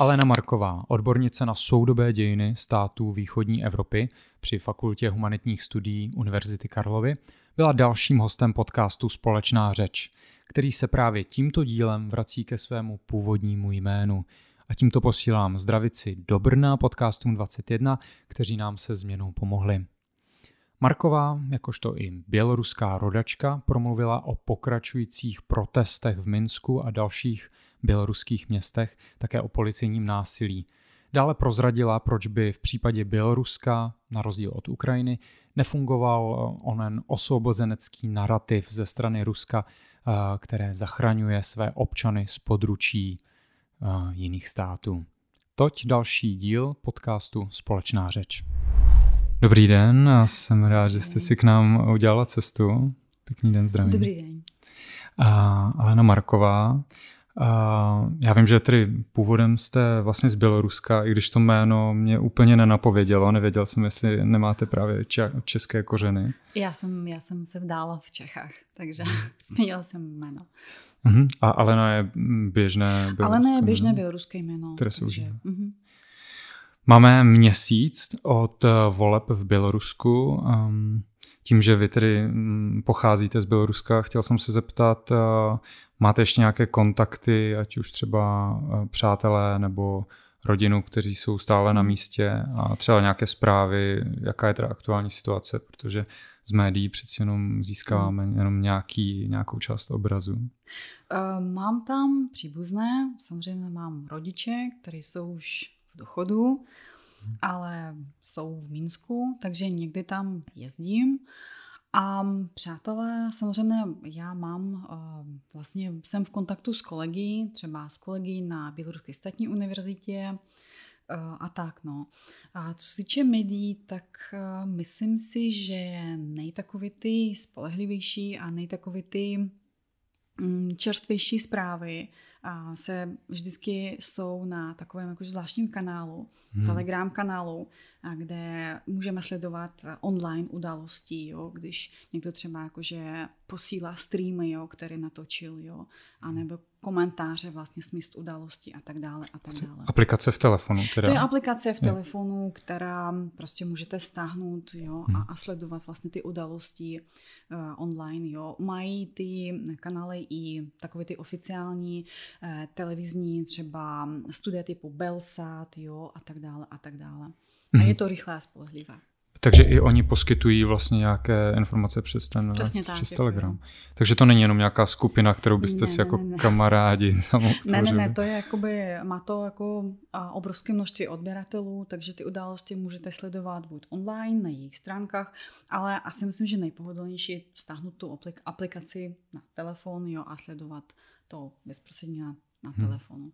Alena Marková, odbornice na soudobé dějiny států východní Evropy při Fakultě humanitních studií Univerzity Karlovy, byla dalším hostem podcastu Společná řeč, který se právě tímto dílem vrací ke svému původnímu jménu. A tímto posílám zdravici do Brna podcastům 21, kteří nám se změnou pomohli. Marková, jakožto i běloruská rodačka, promluvila o pokračujících protestech v Minsku a dalších běloruských městech, také o policejním násilí. Dále prozradila, proč by v případě Běloruska, na rozdíl od Ukrajiny, nefungoval onen osvobozenecký narrativ ze strany Ruska, eh, které zachraňuje své občany z područí eh, jiných států. Toť další díl podcastu Společná řeč. Dobrý den, já jsem rád, že jste si k nám udělala cestu. Pěkný den, zdravím. Dobrý den. A Alena Marková. A já vím, že tedy původem jste vlastně z Běloruska, i když to jméno mě úplně nenapovědělo, nevěděl jsem, jestli nemáte právě české kořeny. Já jsem, já jsem se vdála v Čechách, takže změnila jsem jméno. Uh-huh. A Alena je běžné běloruské Alena je běžné běloruské jméno. Které se užívá. Uh-huh. Máme měsíc od eh, voleb v Bělorusku. Um, tím, že vy tedy mm, pocházíte z Běloruska, chtěl jsem se zeptat, uh, máte ještě nějaké kontakty, ať už třeba uh, přátelé nebo rodinu, kteří jsou stále na místě a třeba nějaké zprávy, jaká je teda aktuální situace, protože z médií přeci jenom získáváme jenom nějaký, nějakou část obrazu. Mám tam příbuzné, samozřejmě mám rodiče, kteří jsou už dochodu, ale jsou v Minsku, takže někdy tam jezdím. A přátelé, samozřejmě já mám, vlastně jsem v kontaktu s kolegy, třeba s kolegy na Běloruské státní univerzitě a tak no. A co se týče médií, tak myslím si, že nejtakový ty spolehlivější a nejtakový ty mm, čerstvější zprávy a se vždycky jsou na takovém jakože zvláštním kanálu, hmm. Telegram kanálu, a kde můžeme sledovat online události, jo, když někdo třeba jakože posílá streamy, jo, které natočil, jo, anebo komentáře vlastně s míst události a tak dále a tak dále. Aplikace v telefonu teda? To je aplikace v telefonu, která prostě můžete stáhnout jo, hmm. a, a sledovat vlastně ty události online. Jo. Mají ty kanály i takové ty oficiální uh, televizní třeba studie typu Belsat jo, a tak dále a tak dále. A je mhm. to rychlé a spolehlivé. Takže i oni poskytují vlastně nějaké informace přes ten Přesně tak, přes Telegram. Je. Takže to není jenom nějaká skupina, kterou byste ne, si ne, jako ne, kamarádi tam Ne, ne, ne, to je jakoby, má to jako obrovské množství odběratelů, takže ty události můžete sledovat buď online na jejich stránkách, ale asi myslím, že nejpohodlnější je stáhnout tu aplikaci na telefon jo, a sledovat to bezprostředně na, na hmm. telefonu.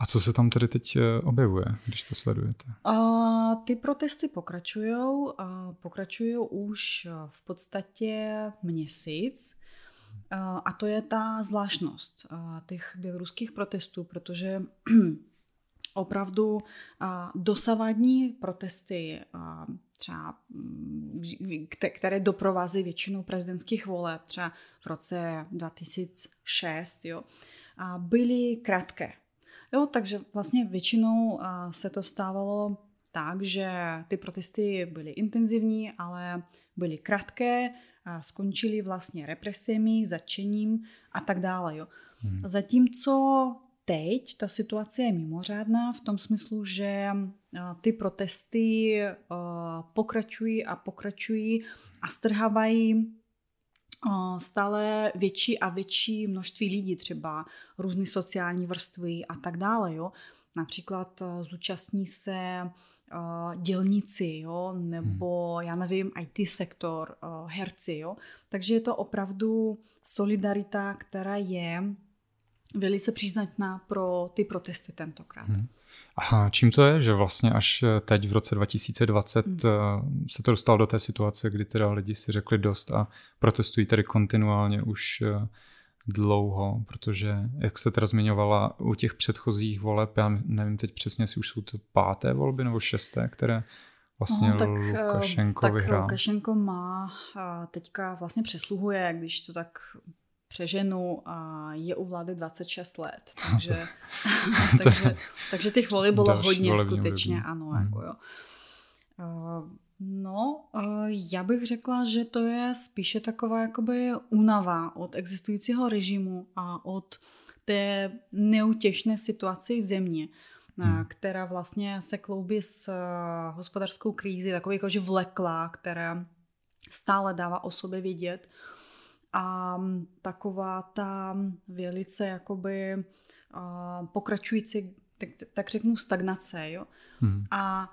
A co se tam tedy teď eh, objevuje, když to sledujete? Uh, ty protesty pokračují. Pokračují už eh, v podstatě měsíc. Uh, a to je ta zvláštnost těch běloruských protestů, protože opravdu dosavadní protesty, třeba, mm, které doprovází většinu prezidentských voleb, třeba v roce 2006, jo, byly krátké. Jo, takže vlastně většinou se to stávalo tak, že ty protesty byly intenzivní, ale byly krátké, a skončily vlastně represemi, začením a tak dále. Jo. Hmm. Zatímco teď ta situace je mimořádná v tom smyslu, že ty protesty pokračují a pokračují a strhávají stále větší a větší množství lidí, třeba různé sociální vrstvy a tak dále. Jo. Například eh, zúčastní se uh, dělníci, jo, nebo hmm. já nevím, IT sektor, uh, herci. Jo. Takže je to opravdu solidarita, která je velice příznačná pro ty protesty tentokrát. Hmm. Aha, čím to je, že vlastně až eh, teď v roce 2020 hmm. Eh, se to dostalo do té situace, kdy teda lidi si řekli dost a protestují tedy kontinuálně už eh, dlouho, protože jak jste teda zmiňovala u těch předchozích voleb, já nevím teď přesně, jestli už jsou to páté volby nebo šesté, které vlastně no, tak, Lukašenko tak vyhrál. Lukašenko má teďka vlastně přesluhuje, když to tak přeženu a je u vlády 26 let, takže, takže, takže těch volí bylo hodně skutečně, období. ano, hmm. jako jo. No, já bych řekla, že to je spíše taková jakoby únava od existujícího režimu a od té neutěšné situaci v země, hmm. která vlastně se kloubí s hospodářskou krízy, takový jakože vlekla, která stále dává o sobě vidět a taková ta velice jakoby pokračující, tak, tak řeknu, stagnace. Jo? Hmm. A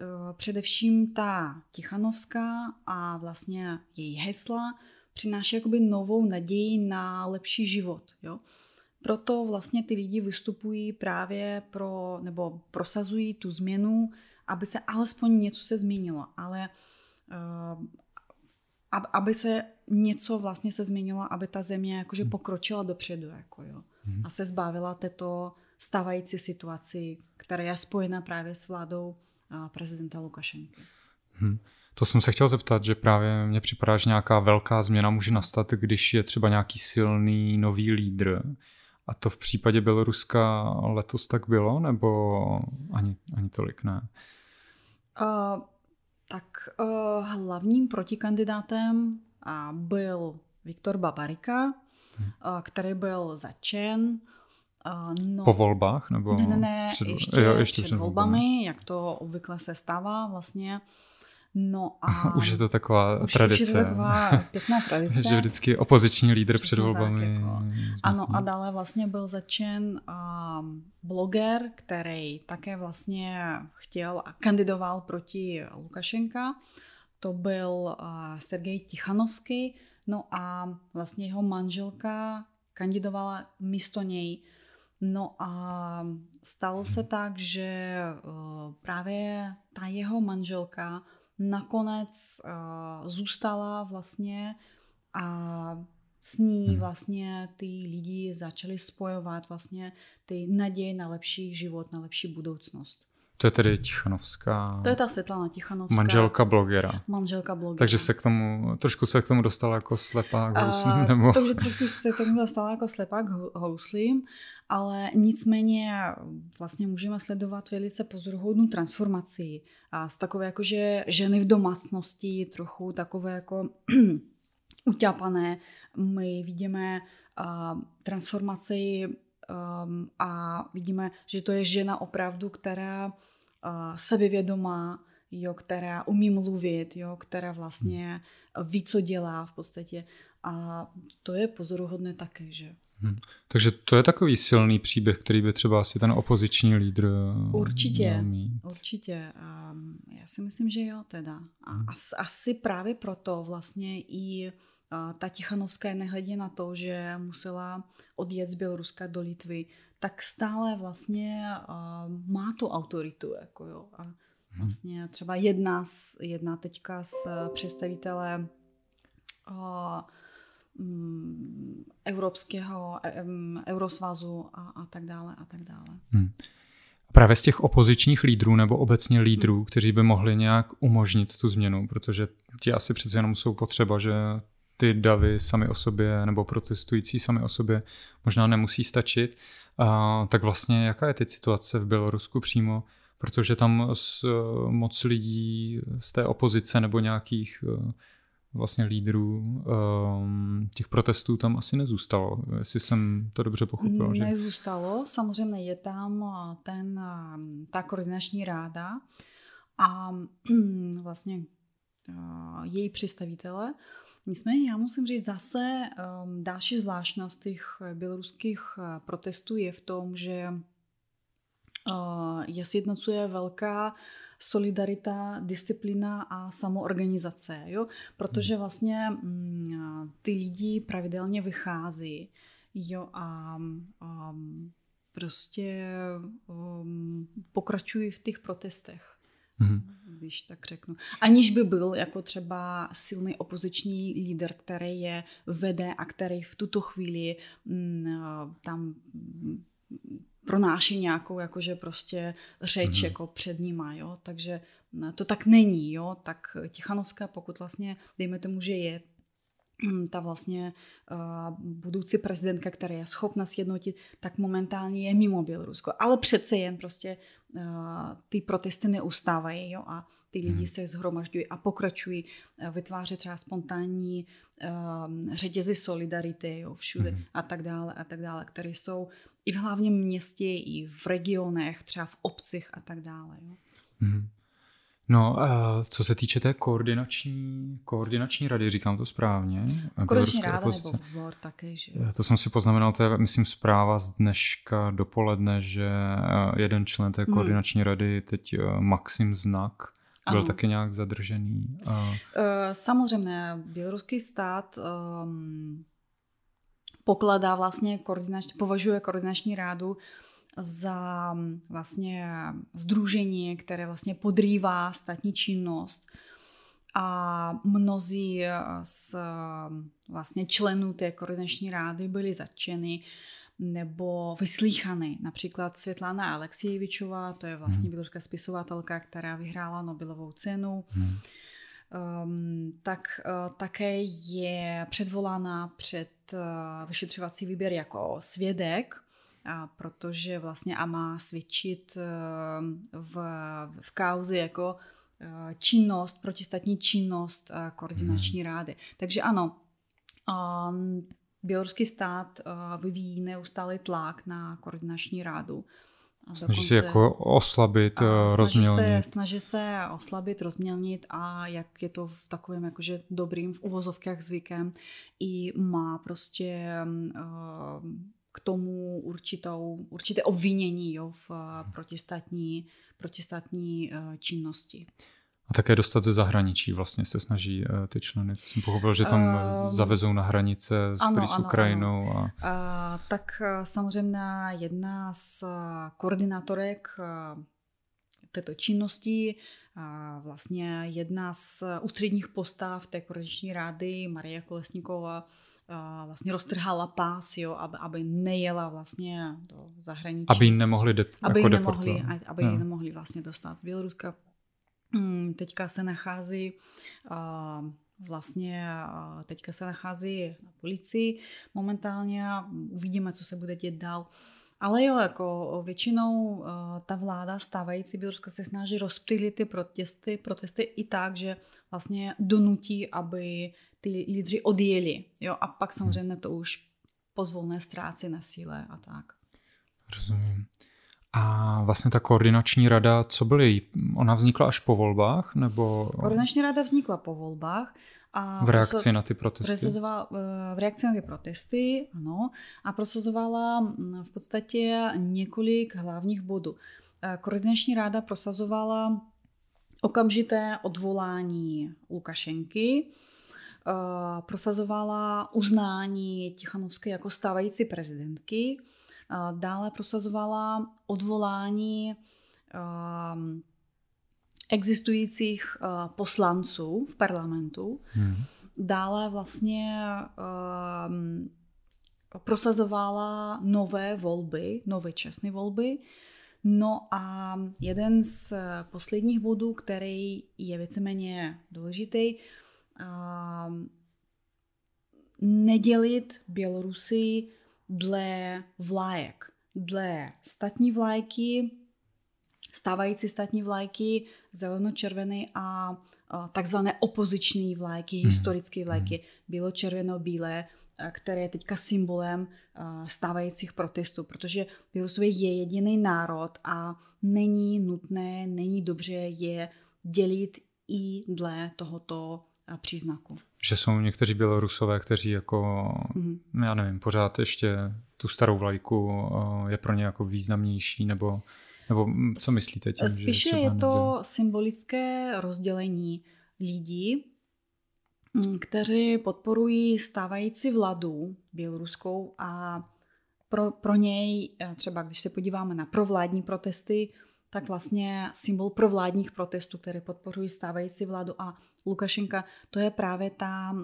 uh, především ta Tichanovská a vlastně její hesla přináší jakoby novou naději na lepší život. Jo? Proto vlastně ty lidi vystupují právě pro, nebo prosazují tu změnu, aby se alespoň něco se změnilo. Ale uh, aby se něco vlastně se změnilo, aby ta země jakože hmm. pokročila dopředu jako jo. Hmm. a se zbavila této stávající situaci, která je spojena právě s vládou prezidenta Lukašenky. Hmm. To jsem se chtěl zeptat, že právě mně připadá, že nějaká velká změna může nastat, když je třeba nějaký silný nový lídr. A to v případě Běloruska letos tak bylo, nebo ani, ani tolik ne? Uh, tak uh, hlavním protikandidátem uh, byl Viktor Babarika, uh, který byl začen. Uh, no, po volbách? Nebo ne, ne, ne, před, ještě, jo, ještě před, před volbami, volbami, jak to obvykle se stává vlastně. No a... už je to taková už, tradice. Už je to taková pěkná tradice. že vždycky opoziční lídr před volbami. Tak, jako. Ano a dále vlastně byl začen um, bloger, který také vlastně chtěl a kandidoval proti Lukašenka. To byl uh, Sergej Tichanovský. No a vlastně jeho manželka kandidovala místo něj. No a stalo se tak, že uh, právě ta jeho manželka nakonec uh, zůstala vlastně a s ní hmm. vlastně ty lidi začali spojovat vlastně ty naděje na lepší život, na lepší budoucnost. To je tedy Tichanovská. To je ta Světlana Tichanovská. Manželka blogera. Manželka blogera. Takže se k tomu, trošku se k tomu dostala jako slepák houslím, uh, nebo... Takže trošku se k tomu dostala jako slepák houslím, ale nicméně vlastně můžeme sledovat velice pozoruhodnou transformaci a z takové jakože ženy v domácnosti, trochu takové jako utápané. My vidíme uh, transformaci um, a vidíme, že to je žena opravdu, která uh, sebevědomá, jo, která umí mluvit, jo, která vlastně ví, co dělá v podstatě. A to je pozoruhodné také, že Hmm. Takže to je takový silný příběh, který by třeba asi ten opoziční lídr Určitě, mít. určitě. Um, já si myslím, že jo teda. A hmm. asi, asi právě proto vlastně i ta Tichanovská nehledě na to, že musela odjet z Běloruska do Litvy, tak stále vlastně má tu autoritu. Jako jo. A hmm. vlastně třeba jedna, z, jedna teďka z představitele Mm, evropského, eurosvazu a, a tak dále a tak dále. Hmm. Právě z těch opozičních lídrů nebo obecně lídrů, hmm. kteří by mohli nějak umožnit tu změnu, protože ti asi přece jenom jsou potřeba, že ty davy sami o sobě nebo protestující sami o sobě možná nemusí stačit. A, tak vlastně jaká je teď situace v Bělorusku přímo? Protože tam s, moc lidí z té opozice nebo nějakých vlastně lídrů um, těch protestů tam asi nezůstalo, jestli jsem to dobře pochopil. Že... Nezůstalo, samozřejmě je tam eh, ten, ehm, ta koordinační ráda a vlastně její představitele. Nicméně já musím říct zase um, další zvláštnost těch běloruských protestů je v tom, že uh, je sjednocuje velká solidarita, disciplína a samoorganizace, jo? protože hmm. vlastně mm, ty lidi pravidelně vychází jo? a, a prostě um, pokračují v těch protestech. Hmm. Když tak řeknu. Aniž by byl jako třeba silný opoziční lídr, který je vede a který v tuto chvíli mm, tam pronáší nějakou jakože prostě řeč mm-hmm. jako před nima, jo, takže to tak není, jo, tak Tichanovská, pokud vlastně, dejme tomu, že je ta vlastně uh, budoucí prezidentka, která je schopna sjednotit, tak momentálně je mimo Bělorusko. Ale přece jen prostě uh, ty protesty neustávají jo, a ty lidi hmm. se zhromažďují a pokračují uh, vytvářet třeba spontánní řetězy solidarity jo, všude hmm. a tak dále a tak dále, které jsou i v hlavním městě, i v regionech, třeba v obcích a tak dále. Jo. Hmm. No, co se týče té koordinační, koordinační rady, říkám to správně. Koordinační ráda opozice. nebo výbor také, že? To jsem si poznamenal, to je, myslím, zpráva z dneška dopoledne, že eh, jeden člen té hmm. koordinační hmm. rady, teď eh, Maxim Znak, byl ano. taky nějak zadržený. Eh, samozřejmě, běloruský stát um, pokladá vlastně koordinační, považuje koordinační rádu za mm, vlastně združení, které vlastně podrývá státní činnost a mnozí z vlastně členů té koordinační rády byli zatčeny nebo vyslýchany. Například Světlana Alexievičová, to je vlastně hmm. běloruská spisovatelka, která vyhrála Nobelovou cenu. Hmm. Um, tak uh, také je předvolána před uh, vyšetřovací výběr jako svědek a protože vlastně a má svědčit eh, v, v kauze jako eh, činnost, protistatní činnost eh, koordinační hmm. rády. Takže ano, běloruský stát vyvíjí neustálý tlak na koordinační rádu. A snaží dokonce, se jako oslabit, a rozmělnit. Snaží se, snaží se oslabit, rozmělnit a jak je to v takovém jakože dobrým v uvozovkách zvykem i má prostě uh, k tomu určitou, určité obvinění jo, v eh, protistátní, protistátní uh, činnosti. A také dostat ze zahraničí vlastně se snaží uh, ty členy. To jsem pochopil, že tam uh, zavezou na hranice s, ano, s Ukrajinou. Ano. A... Uh, tak samozřejmě jedna z koordinátorek této činnosti, vlastně jedna z ústředních postav té koordinační rády, Maria Kolesníková, vlastně roztrhala pás, jo, aby, aby nejela vlastně do zahraničí. Aby ji nemohli, de, aby jako nemohli, aby ji nemohli vlastně dostat z Běloruska. Hmm, teďka se nachází vlastně teďka se nachází na policii momentálně a uvidíme, co se bude dět dál. Ale jo, jako většinou uh, ta vláda stávající Běloruska se snaží rozptýlit ty protesty, protesty i tak, že vlastně donutí, aby ty lídři odjeli. Jo? A pak samozřejmě to už pozvolné ztrácí na síle a tak. Rozumím. A vlastně ta koordinační rada, co byl její? Ona vznikla až po volbách? nebo? Koordinační rada vznikla po volbách. A v reakci na ty protesty? V reakci na ty protesty, ano. A prosazovala v podstatě několik hlavních bodů. Koordinační rada prosazovala okamžité odvolání Lukašenky, Eh, prosazovala uznání Tichanovské jako stávající prezidentky, eh, dále prosazovala odvolání eh, existujících poslanců v parlamentu, hmm. dále vlastně prosazovala nové volby, nové čestné volby. No a jeden z posledních bodů, který je víceméně důležitý, uh, nedělit Bělorusy dle vlajek. Dle statní vlajky, stávající statní vlajky, zeleno-červené a takzvané opoziční vlajky, hmm. historické vlajky, hmm. bylo-červeno-bílé, které je teďka symbolem stávajících protestů, protože Bělorusové je jediný národ a není nutné, není dobře je dělit i dle tohoto příznaku. Že jsou někteří Bělorusové, kteří jako, mm-hmm. já nevím, pořád ještě tu starou vlajku je pro ně jako významnější, nebo, nebo co myslíte tím? Spíše že je to symbolické rozdělení lidí, kteří podporují stávající vládu běloruskou a pro, pro něj, třeba když se podíváme na provládní protesty, tak vlastně symbol provládních protestů, které podporují stávající vládu a Lukašenka, to je právě ta uh,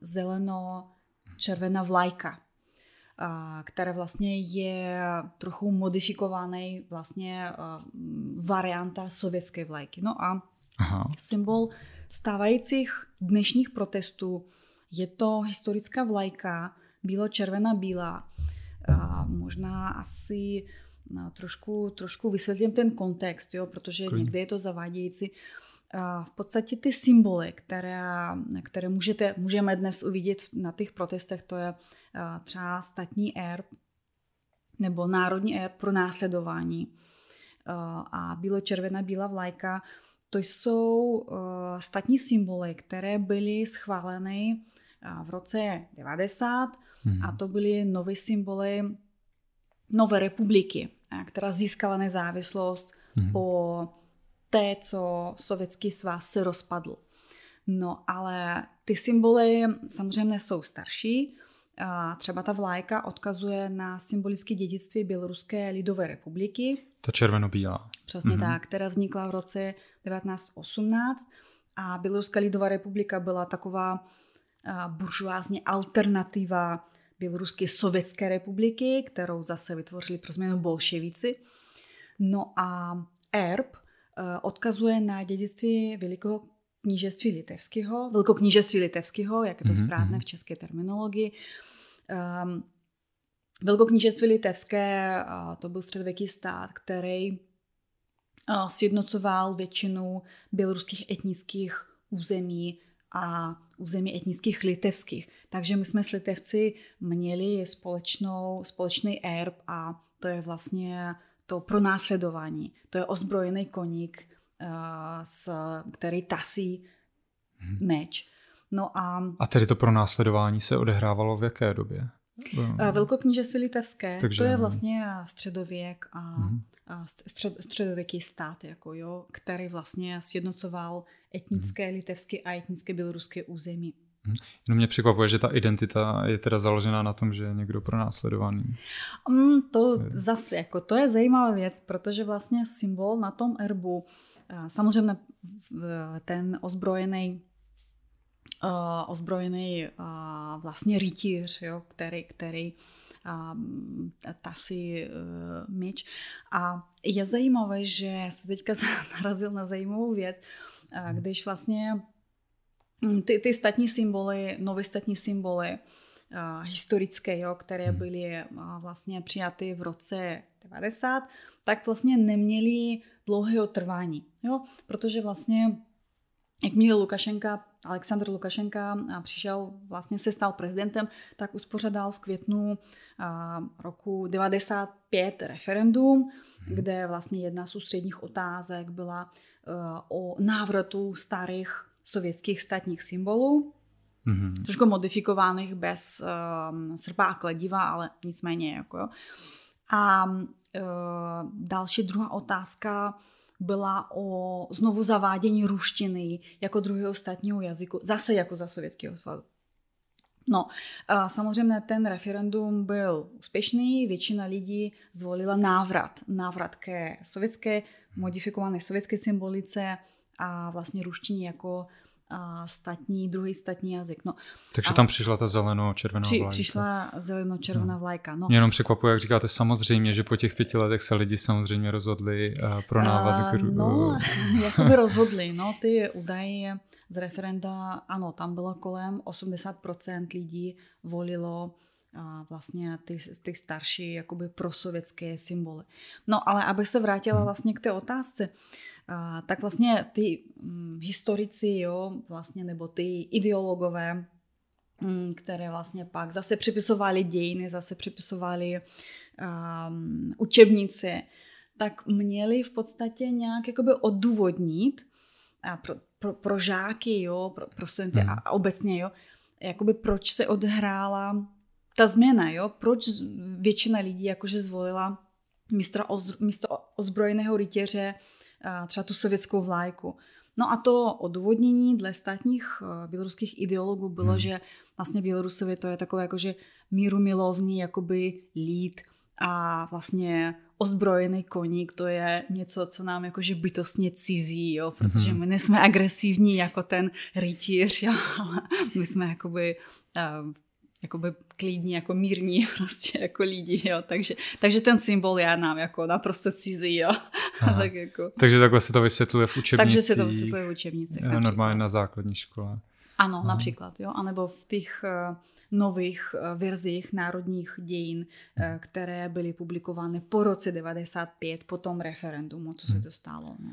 zeleno-červená vlajka, uh, která vlastně je trochu modifikovaný vlastně uh, varianta sovětské vlajky. No a Aha. symbol stávajících dnešních protestů Je to historická vlajka, bílo-červená bílá. A možná asi no, trošku, trošku vysvětlím ten kontext, jo, protože Klid. někdy je to zavádějící. V podstatě ty symboly, které, které můžete, můžeme dnes uvidět na těch protestech, to je třeba statní erb nebo národní erb pro následování a bílo-červená bílá vlajka, to jsou statní symboly, které byly schváleny v roce 90 mm. a to byly nové symboly nové republiky, která získala nezávislost mm. po té, co sovětský svaz se rozpadl. No ale ty symboly samozřejmě jsou starší. A třeba ta vlajka odkazuje na symbolické dědictví Běloruské lidové republiky. Ta červeno-bílá. Přesně mm-hmm. tak, která vznikla v roce 1918. A Běloruská lidová republika byla taková buržoázní alternativa Běloruské sovětské republiky, kterou zase vytvořili pro změnu bolševici. No a erb eh, odkazuje na dědictví Velikého knížectví litevského, velkoknížectví litevského, jak je to mm-hmm. správné v české terminologii. Um, Velkoknížectví litevské, to byl středověký stát, který uh, sjednocoval většinu běloruských etnických území a území etnických litevských. Takže my jsme s Litevci měli společnou, společný erb a to je vlastně to pronásledování. To je ozbrojený koník, uh, s, který tasí hmm. meč. No a, a tedy to pronásledování se odehrávalo v jaké době? Velkoknížectví litevské, Takže, to je vlastně středověk a hmm střed, středověký stát, jako jo, který vlastně sjednocoval etnické hmm. litevské a etnické běloruské území. Hmm. Jenom mě překvapuje, že ta identita je teda založená na tom, že je někdo pro následovaný. Um, to je. zase, jako to je zajímavá věc, protože vlastně symbol na tom erbu, samozřejmě ten ozbrojený uh, ozbrojený uh, vlastně rytíř, jo, který, který a, tasí uh, meč. A je zajímavé, že se teďka narazil na zajímavou věc, uh, když vlastně hm, ty, ty statní symboly, nové statní symboly, historické, jo, které hmm. byly vlastně přijaty v roce 90, tak vlastně neměly dlouhého trvání. Jo? Protože vlastně jakmile Lukašenka, Aleksandr Lukašenka přišel, vlastně se stal prezidentem, tak uspořádal v květnu roku 95 referendum, hmm. kde vlastně jedna z ústředních otázek byla e, o návratu starých sovětských státních symbolů, mm-hmm. trošku modifikovaných bez um, srpa a kladiva, ale nicméně jako. A uh, další druhá otázka byla o znovu zavádění ruštiny jako druhého státního jazyku, zase jako za sovětského svazu. No, a samozřejmě ten referendum byl úspěšný, většina lidí zvolila návrat, návrat ke sovětské, modifikované sovětské symbolice a vlastně ruštině jako a statní, druhý statní jazyk. No, Takže a tam přišla ta zeleno-červená při, vlajka. Přišla zeleno-červená no. vlajka. No. Mě jenom překvapuje, jak říkáte, samozřejmě, že po těch pěti letech se lidi samozřejmě rozhodli uh, pro návod. Uh, no, jako by rozhodli. No, ty údaje z referenda, ano, tam bylo kolem 80% lidí volilo a vlastně ty, ty starší jakoby prosovětské symboly. No ale abych se vrátila hmm. vlastně k té otázce, a, tak vlastně ty hm, historici, jo, vlastně, nebo ty ideologové, hm, které vlastně pak zase připisovali dějiny, zase připisovali um, učebnice, tak měli v podstatě nějak jakoby odůvodnit a pro, pro, pro žáky, jo, pro, pro studenty hmm. a obecně, jo, jakoby proč se odhrála ta změna, jo, proč většina lidí jakože zvolila místo, místo ozbrojeného rytěře třeba tu sovětskou vlajku. No a to odůvodnění dle státních eh, běloruských ideologů bylo, hmm. že vlastně Bělorusové to je takové jakože míru milovný jakoby lid a vlastně ozbrojený koník, to je něco, co nám jakože bytostně cizí, jo, protože mhm. my nejsme agresivní jako ten rytíř, jo, ale my jsme jakoby uh, jakoby klidní, jako mírní prostě jako lidi, jo. Takže, takže ten symbol je nám jako naprosto cizí, jo. tak jako. Takže takhle se to vysvětluje v učebnicích. Takže se to vysvětluje v učebnicích. Normálně na základní škole. Ano, no. například, jo, anebo v těch uh, nových uh, verzích národních dějin, uh, které byly publikovány po roce 95, po tom referendumu, co se hmm. to stalo. No.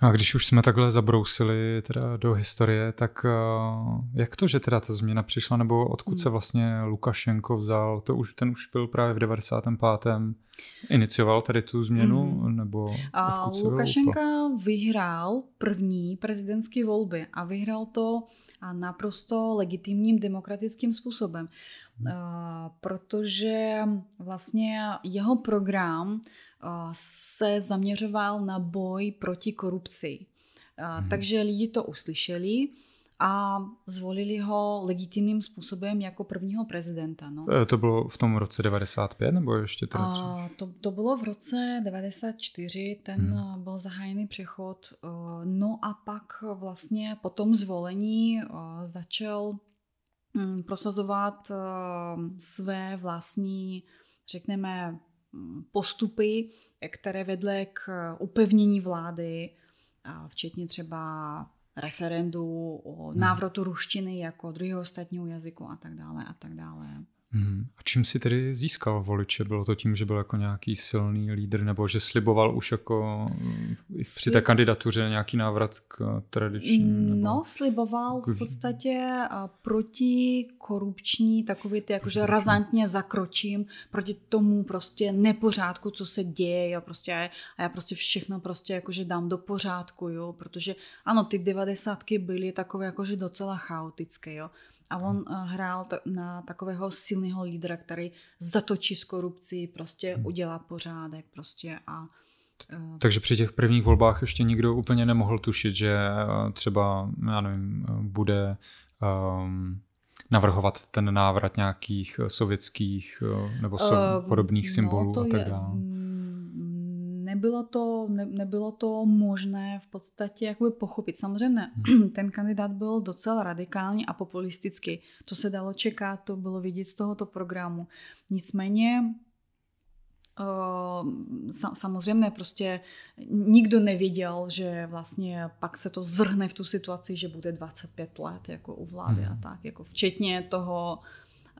A když už jsme takhle zabrousili teda do historie, tak uh, jak to, že teda ta změna přišla, nebo odkud hmm. se vlastně Lukašenko vzal? To už, ten už byl právě v 95. Inicioval tady tu změnu, hmm. nebo odkud se Lukašenka vyhrál první prezidentské volby a vyhrál to naprosto legitimním demokratickým způsobem. Hmm. Uh, protože vlastně jeho program se zaměřoval na boj proti korupci. Hmm. Takže lidi to uslyšeli a zvolili ho legitimním způsobem jako prvního prezidenta. No. E, to bylo v tom roce 95 nebo ještě to? A to, to bylo v roce 94, ten hmm. byl zahájený přechod. E, no a pak vlastně po tom zvolení e, začal mm, prosazovat své vlastní, řekneme, postupy, které vedly k upevnění vlády, včetně třeba referendu o hmm. návratu ruštiny jako druhého ostatního jazyku a tak dále a tak dále. Hmm. A čím si tedy získal voliče? Bylo to tím, že byl jako nějaký silný lídr, nebo že sliboval už jako Slib... při té kandidatuře nějaký návrat k tradičním? Nebo... No, sliboval v podstatě proti korupční, takový ty jakože razantně zakročím proti tomu prostě nepořádku, co se děje, jo, prostě a já prostě všechno prostě jakože dám do pořádku, jo, protože ano, ty devadesátky byly takové jakože docela chaotické, jo. A on uh, hrál na takového silného lídra, který zatočí s korupcí, prostě hmm. udělá pořádek prostě a uh, takže při těch prvních volbách ještě nikdo úplně nemohl tušit, že uh, třeba, já nevím, bude um, navrhovat ten návrat nějakých sovětských nebo so, uh, podobných symbolů no, a tak dále nebylo to, ne, nebylo to možné v podstatě jakoby pochopit. Samozřejmě hmm. ten kandidát byl docela radikální a populistický. To se dalo čekat, to bylo vidět z tohoto programu. Nicméně Uh, samozřejmě prostě nikdo nevěděl, že vlastně pak se to zvrhne v tu situaci, že bude 25 let jako u vlády hmm. a tak, jako včetně toho,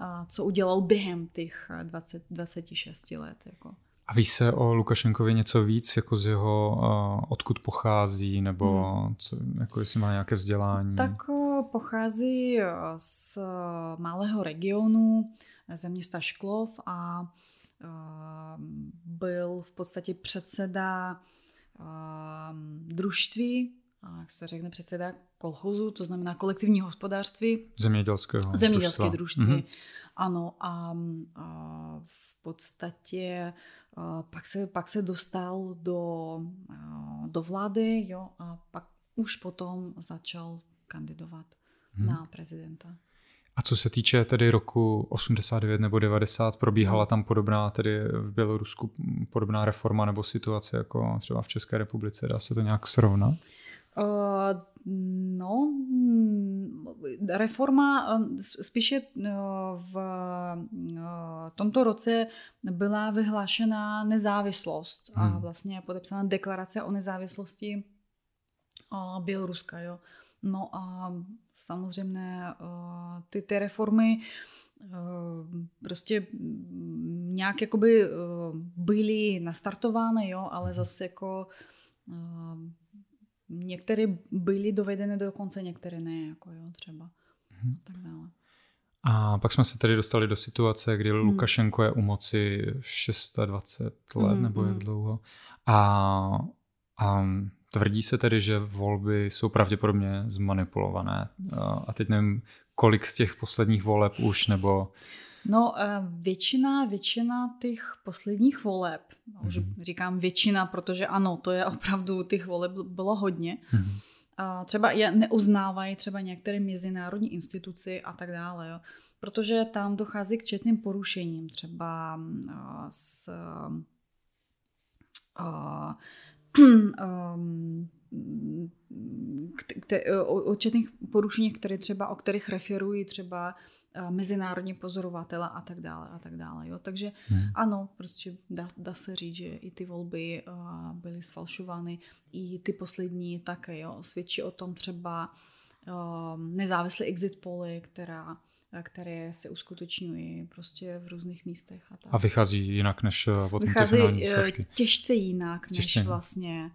uh, co udělal během těch 20, 26 let. Jako. A ví se o Lukašenkovi něco víc, jako z jeho, uh, odkud pochází, nebo hmm. co, jako jestli má nějaké vzdělání? Tak uh, pochází z malého regionu, ze města Šklov a byl v podstatě předseda uh, družství, a jak se řekne předseda kolchozu, to znamená kolektivní hospodářství. Zemědělského. Zemědělské družství. Mm-hmm. Ano a, a v podstatě pak se, pak se dostal do, do vlády jo, a pak už potom začal kandidovat hmm. na prezidenta. A co se týče tedy roku 89 nebo 90, probíhala hmm. tam podobná, tedy v Bělorusku podobná reforma nebo situace jako třeba v České republice? Dá se to nějak srovnat? Uh, no, reforma spíše v tomto roce byla vyhlášena nezávislost a hmm. vlastně podepsána deklarace o nezávislosti Běloruska. Jo. No a samozřejmě ty, ty reformy prostě nějak jakoby byly nastartovány, jo, ale hmm. zase jako Některé byly dovedeny do konce, některé ne, jako jo, třeba. Mm-hmm. A tak dále. A pak jsme se tedy dostali do situace, kdy hmm. Lukašenko je u moci 26 let, hmm, nebo jak hmm. dlouho. A, a tvrdí se tedy, že volby jsou pravděpodobně zmanipulované. A teď nevím, kolik z těch posledních voleb už, nebo No, většina, většina těch posledních voleb, mm-hmm. už říkám většina, protože ano, to je opravdu, těch voleb bylo hodně, mm-hmm. třeba je neuznávají třeba některé mezinárodní instituci a tak dále, jo. protože tam dochází k četným porušením, třeba uh, s uh, um, o četných porušeních, které třeba, o kterých referují třeba mezinárodní pozorovatele a tak dále a tak dále. Jo. Takže hmm. ano, prostě dá, dá se říct, že i ty volby uh, byly sfalšovány, i ty poslední také. Jo. Svědčí o tom třeba nezávislé exit poly, která které se uskutečňují prostě v různých místech. A, tak. a vychází jinak než od Vychází těžce jinak těžce než vlastně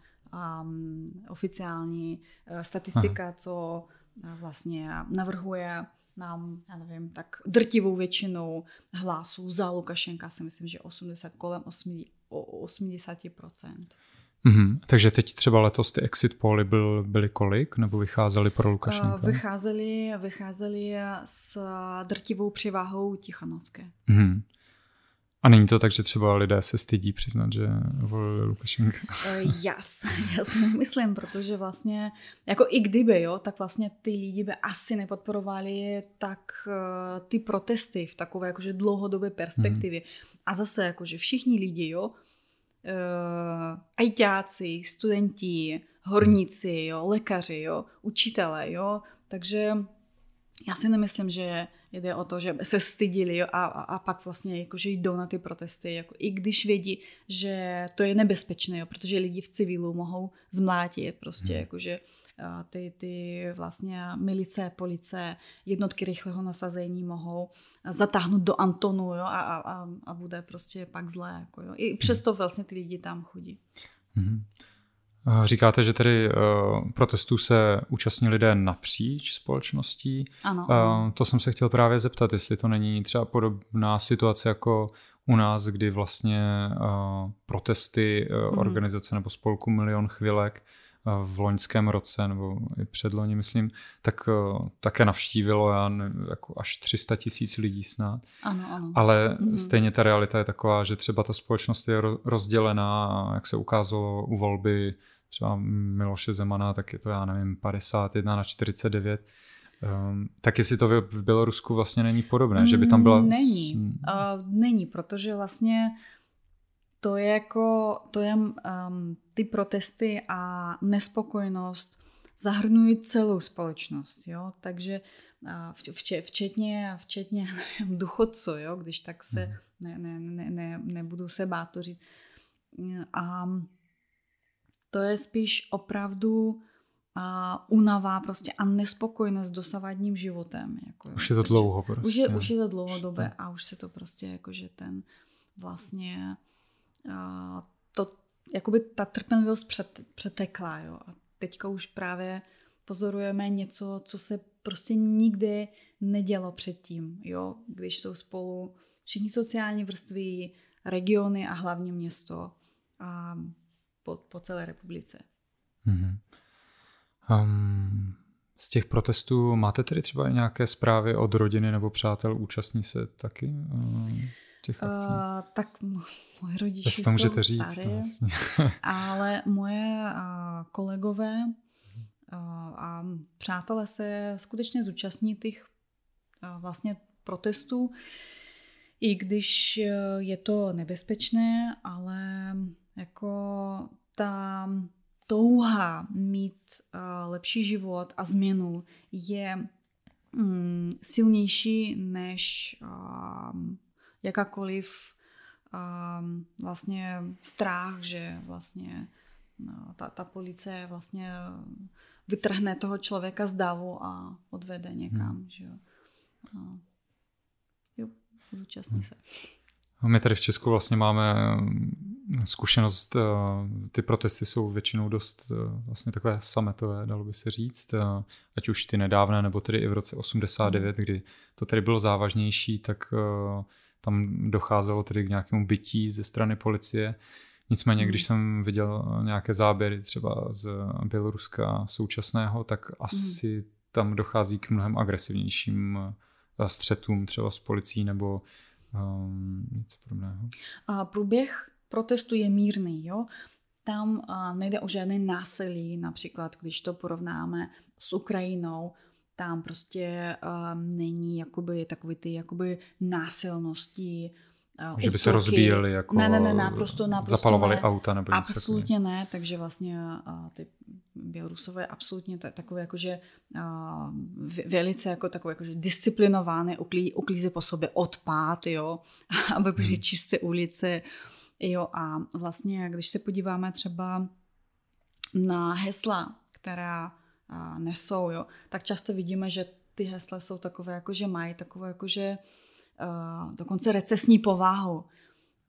um, oficiální uh, statistika, Aha. co uh, vlastně navrhuje nám, já nevím, tak drtivou většinou hlasů za Lukašenka si myslím, že 80, kolem 80%. Mm-hmm. Takže teď třeba letos ty exit poly byl, byly kolik, nebo vycházely pro Lukašenka? Uh, vycházely, vycházely s drtivou převáhou Tichanovské. Mm-hmm. A není to tak, že třeba lidé se stydí přiznat, že volili Lukašenka? Uh, já, já si nemyslím, protože vlastně, jako i kdyby, jo, tak vlastně ty lidi by asi nepodporovali tak uh, ty protesty v takové jakože dlouhodobé perspektivě. Mm. A zase jakože všichni lidi, jo, uh, ajťáci, studenti, horníci, jo, lékaři, jo, učitelé, jo, takže já si nemyslím, že jde o to, že se stydili a, a, a pak vlastně jakože jdou na ty protesty, jako, i když vědí, že to je nebezpečné, jo, protože lidi v civilu mohou zmlátit prostě, hmm. jakože ty, ty vlastně milice, police, jednotky rychlého nasazení mohou zatáhnout do Antonu jo, a, a, a bude prostě pak zlé. Jako, jo. I přesto vlastně ty lidi tam chodí. Hmm. Říkáte, že tedy uh, protestů se účastní lidé napříč společností. Ano. Uh, to jsem se chtěl právě zeptat, jestli to není třeba podobná situace jako u nás, kdy vlastně uh, protesty uh, organizace nebo spolku Milion chvilek v loňském roce, nebo i předloni, myslím, tak také navštívilo já ne, jako až 300 tisíc lidí snad. Ano, ano. Ale mm. stejně ta realita je taková, že třeba ta společnost je rozdělená, jak se ukázalo u volby třeba Miloše Zemana, tak je to, já nevím, 51 na 49. Um, ehm, tak jestli to v Bělorusku vlastně není podobné, že by tam byla... Není, uh, není, protože vlastně to je jako, to je um, ty protesty a nespokojenost zahrnují celou společnost, jo, takže vče, včetně, včetně nevím, duchodců, jo, když tak se mhm. ne, ne, ne, ne, nebudu se bát to říct. A to je spíš opravdu a unava prostě a nespokojenost s dosavadním životem. Jako, už je to dlouho prostě. Už je, už je to dlouhodobé a už se to prostě jakože ten vlastně a to, jakoby ta trpělivost přet, přetekla, jo. A teďka už právě pozorujeme něco, co se prostě nikdy nedělo předtím, jo. Když jsou spolu všichni sociální vrstvy, regiony a hlavně město. A po, po celé republice. Mm-hmm. Um, z těch protestů máte tedy třeba nějaké zprávy od rodiny nebo přátel, účastní se taky um, těch akcí? Uh, tak moje rodiče to můžete jsou říct, vlastně. ale moje uh, kolegové uh, a přátelé se skutečně zúčastní těch uh, vlastně protestů, i když je to nebezpečné, ale jako ta touha mít uh, lepší život a změnu je um, silnější než um, jakákoliv um, vlastně strach, že vlastně no, ta, ta policie vlastně vytrhne toho člověka z davu a odvede někam. Hmm. Že jo. A, jo, zúčastní hmm. se. My tady v Česku vlastně máme mm, zkušenost, eh, ty protesty jsou většinou dost eh, vlastně takové sametové, dalo by se říct, eh, ať už ty nedávné, nebo tedy i v roce 89, kdy to tedy bylo závažnější, tak tam docházelo tedy k nějakému bytí ze strany policie. Nicméně, když hmm. jsem viděl nějaké záběry třeba z Běloruska současného, tak hmm. asi tam dochází k mnohem agresivnějším střetům třeba s policií nebo um, něco podobného? A průběh protestu je mírný, jo. Tam a, nejde o žádné násilí, například když to porovnáme s Ukrajinou, tam prostě um, není jakoby takový ty jakoby násilnosti, Uh, že by se rozbíjeli, jako ne, ne, ne, naprosto, naprosto zapalovali ne. auta nebo něco Absolutně ne, takže vlastně uh, ty Bělorusové absolutně t- takové jakože uh, velice jako takové jakože disciplinované, uklí, uklíze po sobě odpad, jo, aby byly hmm. čisté ulice, jo, a vlastně když se podíváme třeba na hesla, která nesou, jo, tak často vidíme, že ty hesla jsou takové, jako že mají takové, jako že uh, dokonce recesní povahu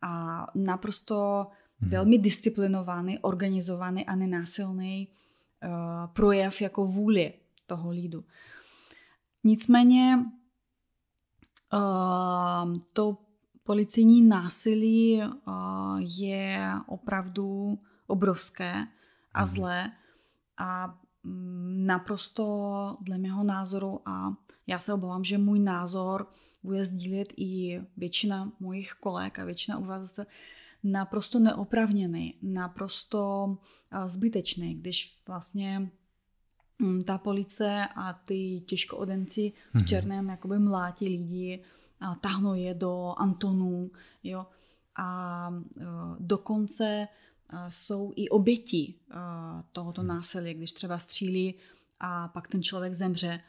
a naprosto hmm. velmi disciplinovaný, organizovaný a nenásilný uh, projev jako vůli toho lidu. Nicméně uh, to policijní násilí uh, je opravdu obrovské a hmm. zlé a naprosto dle mého názoru a já se obávám, že můj názor bude sdílet i většina mojich kolegů a většina u vás naprosto neopravněný, naprosto zbytečný, když vlastně mm, ta police a ty těžkoodenci v mhm. černém jakoby mlátí lidi, a tahnou je do Antonů, jo, a e, dokonce jsou i oběti tohoto hmm. násilí, když třeba střílí a pak ten člověk zemře.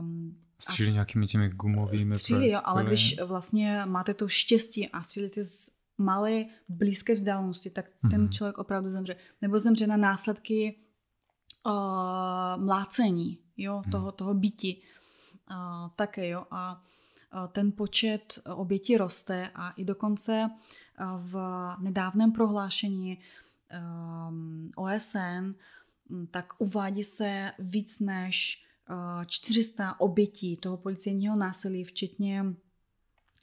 Um, střílí nějakými těmi gumovými Střílí, jo, ale když vlastně máte to štěstí a střílíte z malé blízké vzdálenosti, tak mm-hmm. ten člověk opravdu zemře. Nebo zemře na následky uh, mlácení, jo, mm. toho, toho bytí. Uh, také, jo. A ten počet obětí roste a i dokonce v nedávném prohlášení ehm, OSN hm, tak uvádí se víc než 400 eh, obětí toho policejního násilí, včetně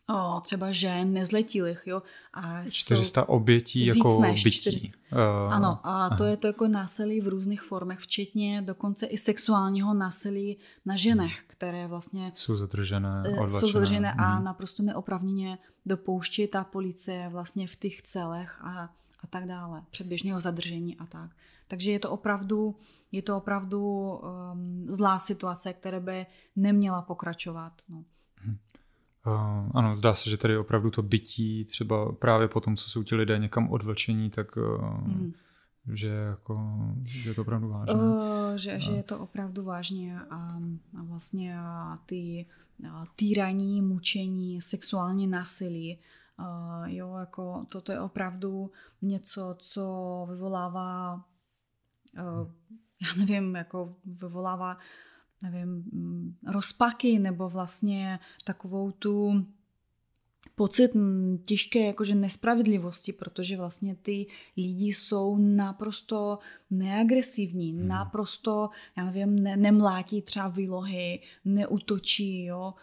o, třeba žen, nezletilých, jo. A 400 obětí jako než bytí. 400. Uh, ano, a aha. to je to jako násilí v různých formách, včetně dokonce i sexuálního násilí na ženech, hmm. které vlastně jsou zadržené, eh, odlačené. jsou zadržené hmm. a naprosto neopravněně dopouští ta policie vlastně v těch celech a, a tak dále, předběžného zadržení a tak. Takže je to opravdu, je to opravdu um, zlá situace, která by neměla pokračovat. No. Uh, ano, zdá se, že tady opravdu to bytí, třeba právě po tom, co jsou ti lidé někam odvlčení, tak uh, mm. že, jako, že je to opravdu vážné. Uh, že, že je to opravdu vážně a, a vlastně a ty a týraní, mučení, sexuální násilí, uh, jo, jako toto je opravdu něco, co vyvolává, uh, já nevím, jako vyvolává uh, nevím, mm, rozpaky nebo vlastně takovou tu pocit těžké jakože nespravedlivosti, protože vlastně ty lidi jsou naprosto neagresivní, hmm. naprosto, já nevím, ne, nemlátí třeba výlohy, neutočí, jo,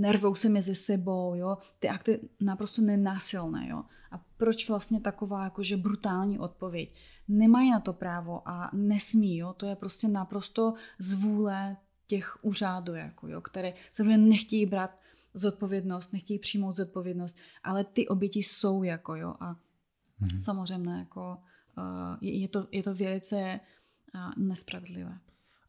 nervou se mezi sebou, jo, ty akty naprosto nenásilné, jo. A proč vlastně taková jakože brutální odpověď? nemají na to právo a nesmí, jo? to je prostě naprosto zvůle těch úřadů, jako, jo? které samozřejmě nechtějí brát zodpovědnost, nechtějí přijmout zodpovědnost, ale ty oběti jsou jako, jo, a hmm. samozřejmě jako uh, je, je, to, je to velice uh, nespravedlivé.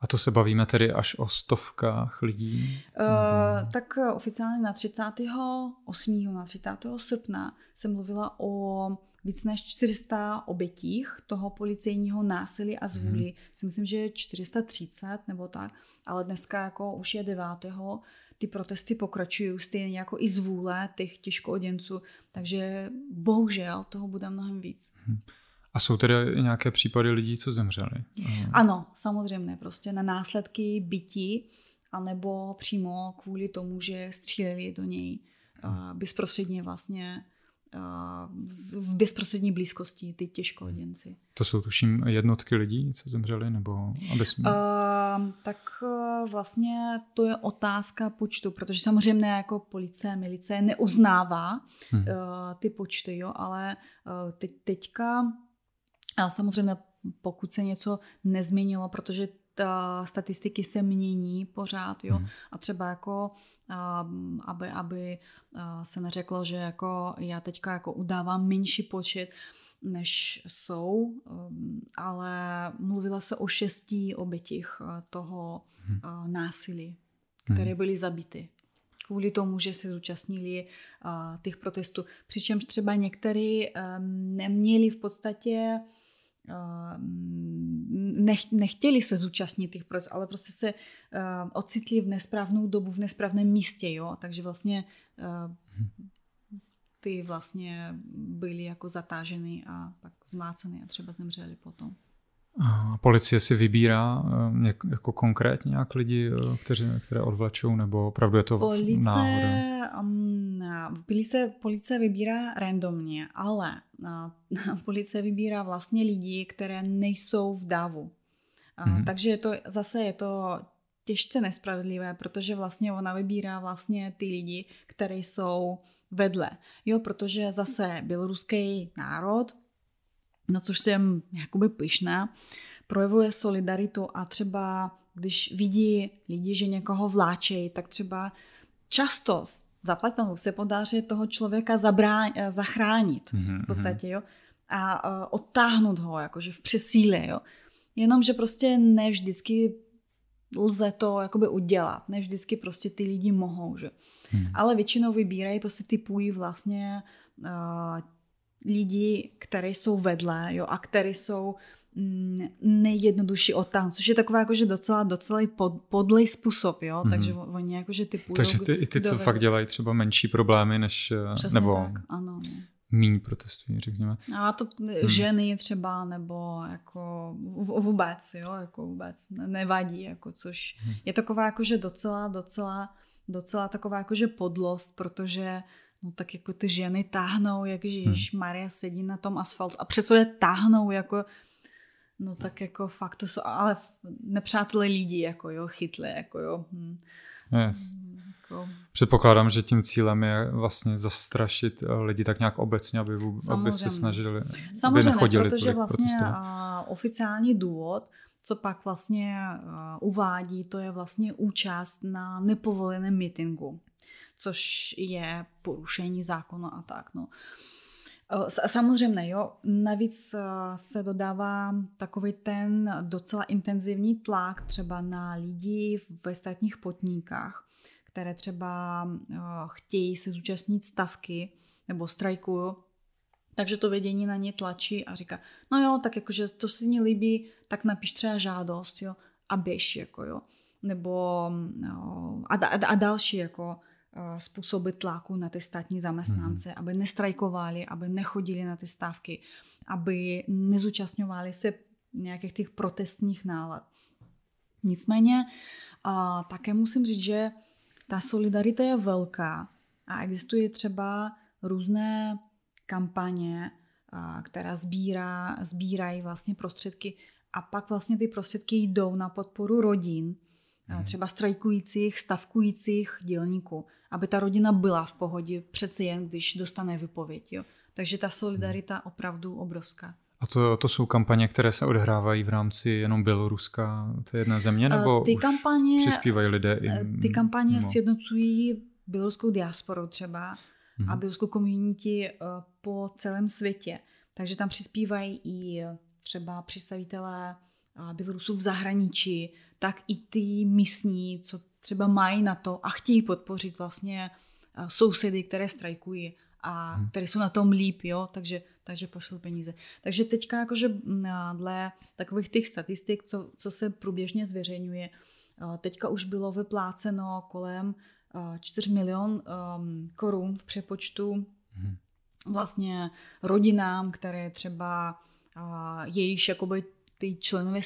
A to se bavíme tedy až o stovkách lidí? Uh, tak oficiálně na 38. na 30. srpna jsem mluvila o víc než 400 obětích toho policejního násilí a zvůli. Hmm. Si myslím, že je 430 nebo tak, ale dneska jako už je 9. Ty protesty pokračují stejně jako i zvůle těch těžkooděnců, takže bohužel toho bude mnohem víc. Hmm. A jsou tedy nějaké případy lidí, co zemřeli? Ano, samozřejmě, prostě na následky bytí, anebo přímo kvůli tomu, že stříleli do něj hmm. bezprostředně vlastně v bezprostřední blízkosti ty těžkoděnci. To jsou tuším jednotky lidí, co zemřeli, nebo abys... Uh, tak uh, vlastně to je otázka počtu, protože samozřejmě jako policie, milice neuznává hmm. uh, ty počty, jo, ale uh, teď, teďka samozřejmě pokud se něco nezměnilo, protože ta statistiky se mění pořád, jo, hmm. a třeba jako aby, aby se neřeklo, že jako já teďka jako udávám menší počet, než jsou, um, ale mluvila se o šesti obětích toho hmm. násilí, které hmm. byly zabity kvůli tomu, že se zúčastnili těch protestů. Přičemž třeba někteří um, neměli v podstatě nech, nechtěli se zúčastnit těch protestů, ale prostě se uh, ocitli v nesprávnou dobu, v nesprávném místě, jo, takže vlastně uh, ty vlastně byli jako zatáženy a pak zmláceny a třeba zemřeli potom. A policie si vybírá jako konkrétně nějak lidi, kteří, které odvlačou, nebo opravdu je to police, náhoda? Um, policie, policie vybírá randomně, ale uh, policie vybírá vlastně lidi, které nejsou v davu. Uh, mm-hmm. Takže je to, zase je to těžce nespravedlivé, protože vlastně ona vybírá vlastně ty lidi, které jsou vedle. Jo, protože zase běloruský národ, na což jsem jakoby pyšná, projevuje solidaritu a třeba když vidí lidi, že někoho vláčejí, tak třeba často zaplať se podaří toho člověka zabrá, zachránit mm-hmm. v podstatě, jo, a uh, odtáhnout ho, jakože v přesíle, jo. Jenomže prostě ne vždycky lze to jakoby udělat. Ne vždycky prostě ty lidi mohou, že. Hmm. Ale většinou vybírají, prostě typují vlastně uh, lidi, které jsou vedle, jo, a které jsou mm, nejjednodušší odtáhnout, což je taková jakože docela, docela pod, podlej způsob, jo, mm-hmm. takže oni jakože typují. Takže ty, i ty, co fakt dělají třeba menší problémy, než, eh, Přesně nebo tak, ano. No míň protestují, řekněme. A to hmm. ženy třeba, nebo jako vůbec, jo, jako vůbec nevadí, jako což hmm. je taková jakože docela, docela, docela taková jakože podlost, protože no tak jako ty ženy táhnou, jak Ježíš hmm. Maria sedí na tom asfaltu a přesto je táhnou jako no tak jako fakt to jsou, ale nepřátelé lidi, jako jo, chytlé, jako jo. Hm. Yes. Jako... Předpokládám, že tím cílem je vlastně zastrašit eh, lidi tak nějak obecně, aby, aby se snažili, Samozřejmě, aby nechodili protože vlastně oficiální důvod, co pak vlastně a, uvádí, to je vlastně účast na nepovoleném meetingu, což je porušení zákona a tak. No. Samozřejmě, jo. Navíc se dodává takový ten docela intenzivní tlak třeba na lidi ve státních podnikách, které třeba eh, chtějí se zúčastnit stavky nebo strajkují, takže to vědění na ně tlačí a říká, no jo, tak jakože to se mi líbí, tak napiš třeba žádost, jo, a běž, jako jo. Nebo no, a, a, a další jako eh, způsoby tlaku na ty státní zaměstnance, mm-hmm. aby nestrajkovali, aby nechodili na ty stávky, aby nezúčastňovali se nějakých těch protestních nálad. Nicméně a také musím říct, že ta solidarita je velká a existuje třeba různé kampaně, která sbírá, sbírají vlastně prostředky a pak vlastně ty prostředky jdou na podporu rodin, mhm. třeba strajkujících, stavkujících dělníků, aby ta rodina byla v pohodě přece jen, když dostane vypověď. Jo. Takže ta solidarita opravdu obrovská. A to, to jsou kampaně, které se odehrávají v rámci jenom Běloruska, to je jedna země, nebo ty kampaně, přispívají lidé i Ty kampaně mimo? sjednocují běloruskou diasporu třeba hmm. a mhm. běloruskou komunity eh, po celém světě. Takže tam přispívají i třeba představitelé eh, Bělorusů v zahraničí, tak i ty místní, co třeba mají na to a chtějí podpořit vlastně eh, sousedy, které strajkují a hmm. které jsou na tom líp, jo, takže, takže pošlou peníze. Takže teďka jakože mm, dle takových těch statistik, co, co se průběžně zveřejňuje, teďka už bylo vypláceno kolem 4 milion um, korun v přepočtu hmm. vlastně rodinám, které třeba jejich jakoby ty členové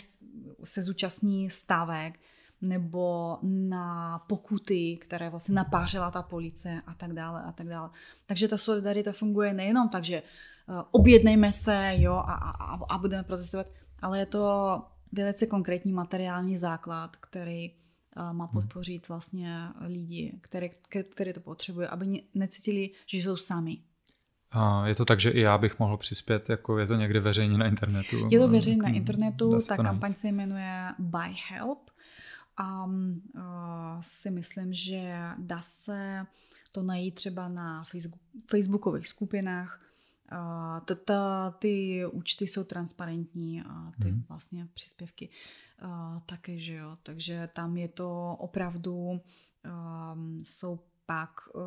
se zúčastní stávek, nebo na pokuty, které vlastně napářila ta policie a tak dále a tak dále. Takže ta solidarita funguje nejenom tak, že uh, objednejme se jo, a, a, a budeme protestovat, ale je to velice konkrétní materiální základ, který uh, má hmm. podpořit vlastně lidi, které, které to potřebují, aby necítili, že jsou sami. A je to tak, že i já bych mohl přispět, jako je to někde veřejně na internetu? Je to veřejně na internetu, ta kampaň se jmenuje Buy Help a uh, si myslím, že dá se to najít třeba na Facebook, facebookových skupinách. Uh, ty účty jsou transparentní a ty hmm. vlastně příspěvky uh, také, že jo. Takže tam je to opravdu, um, jsou pak uh,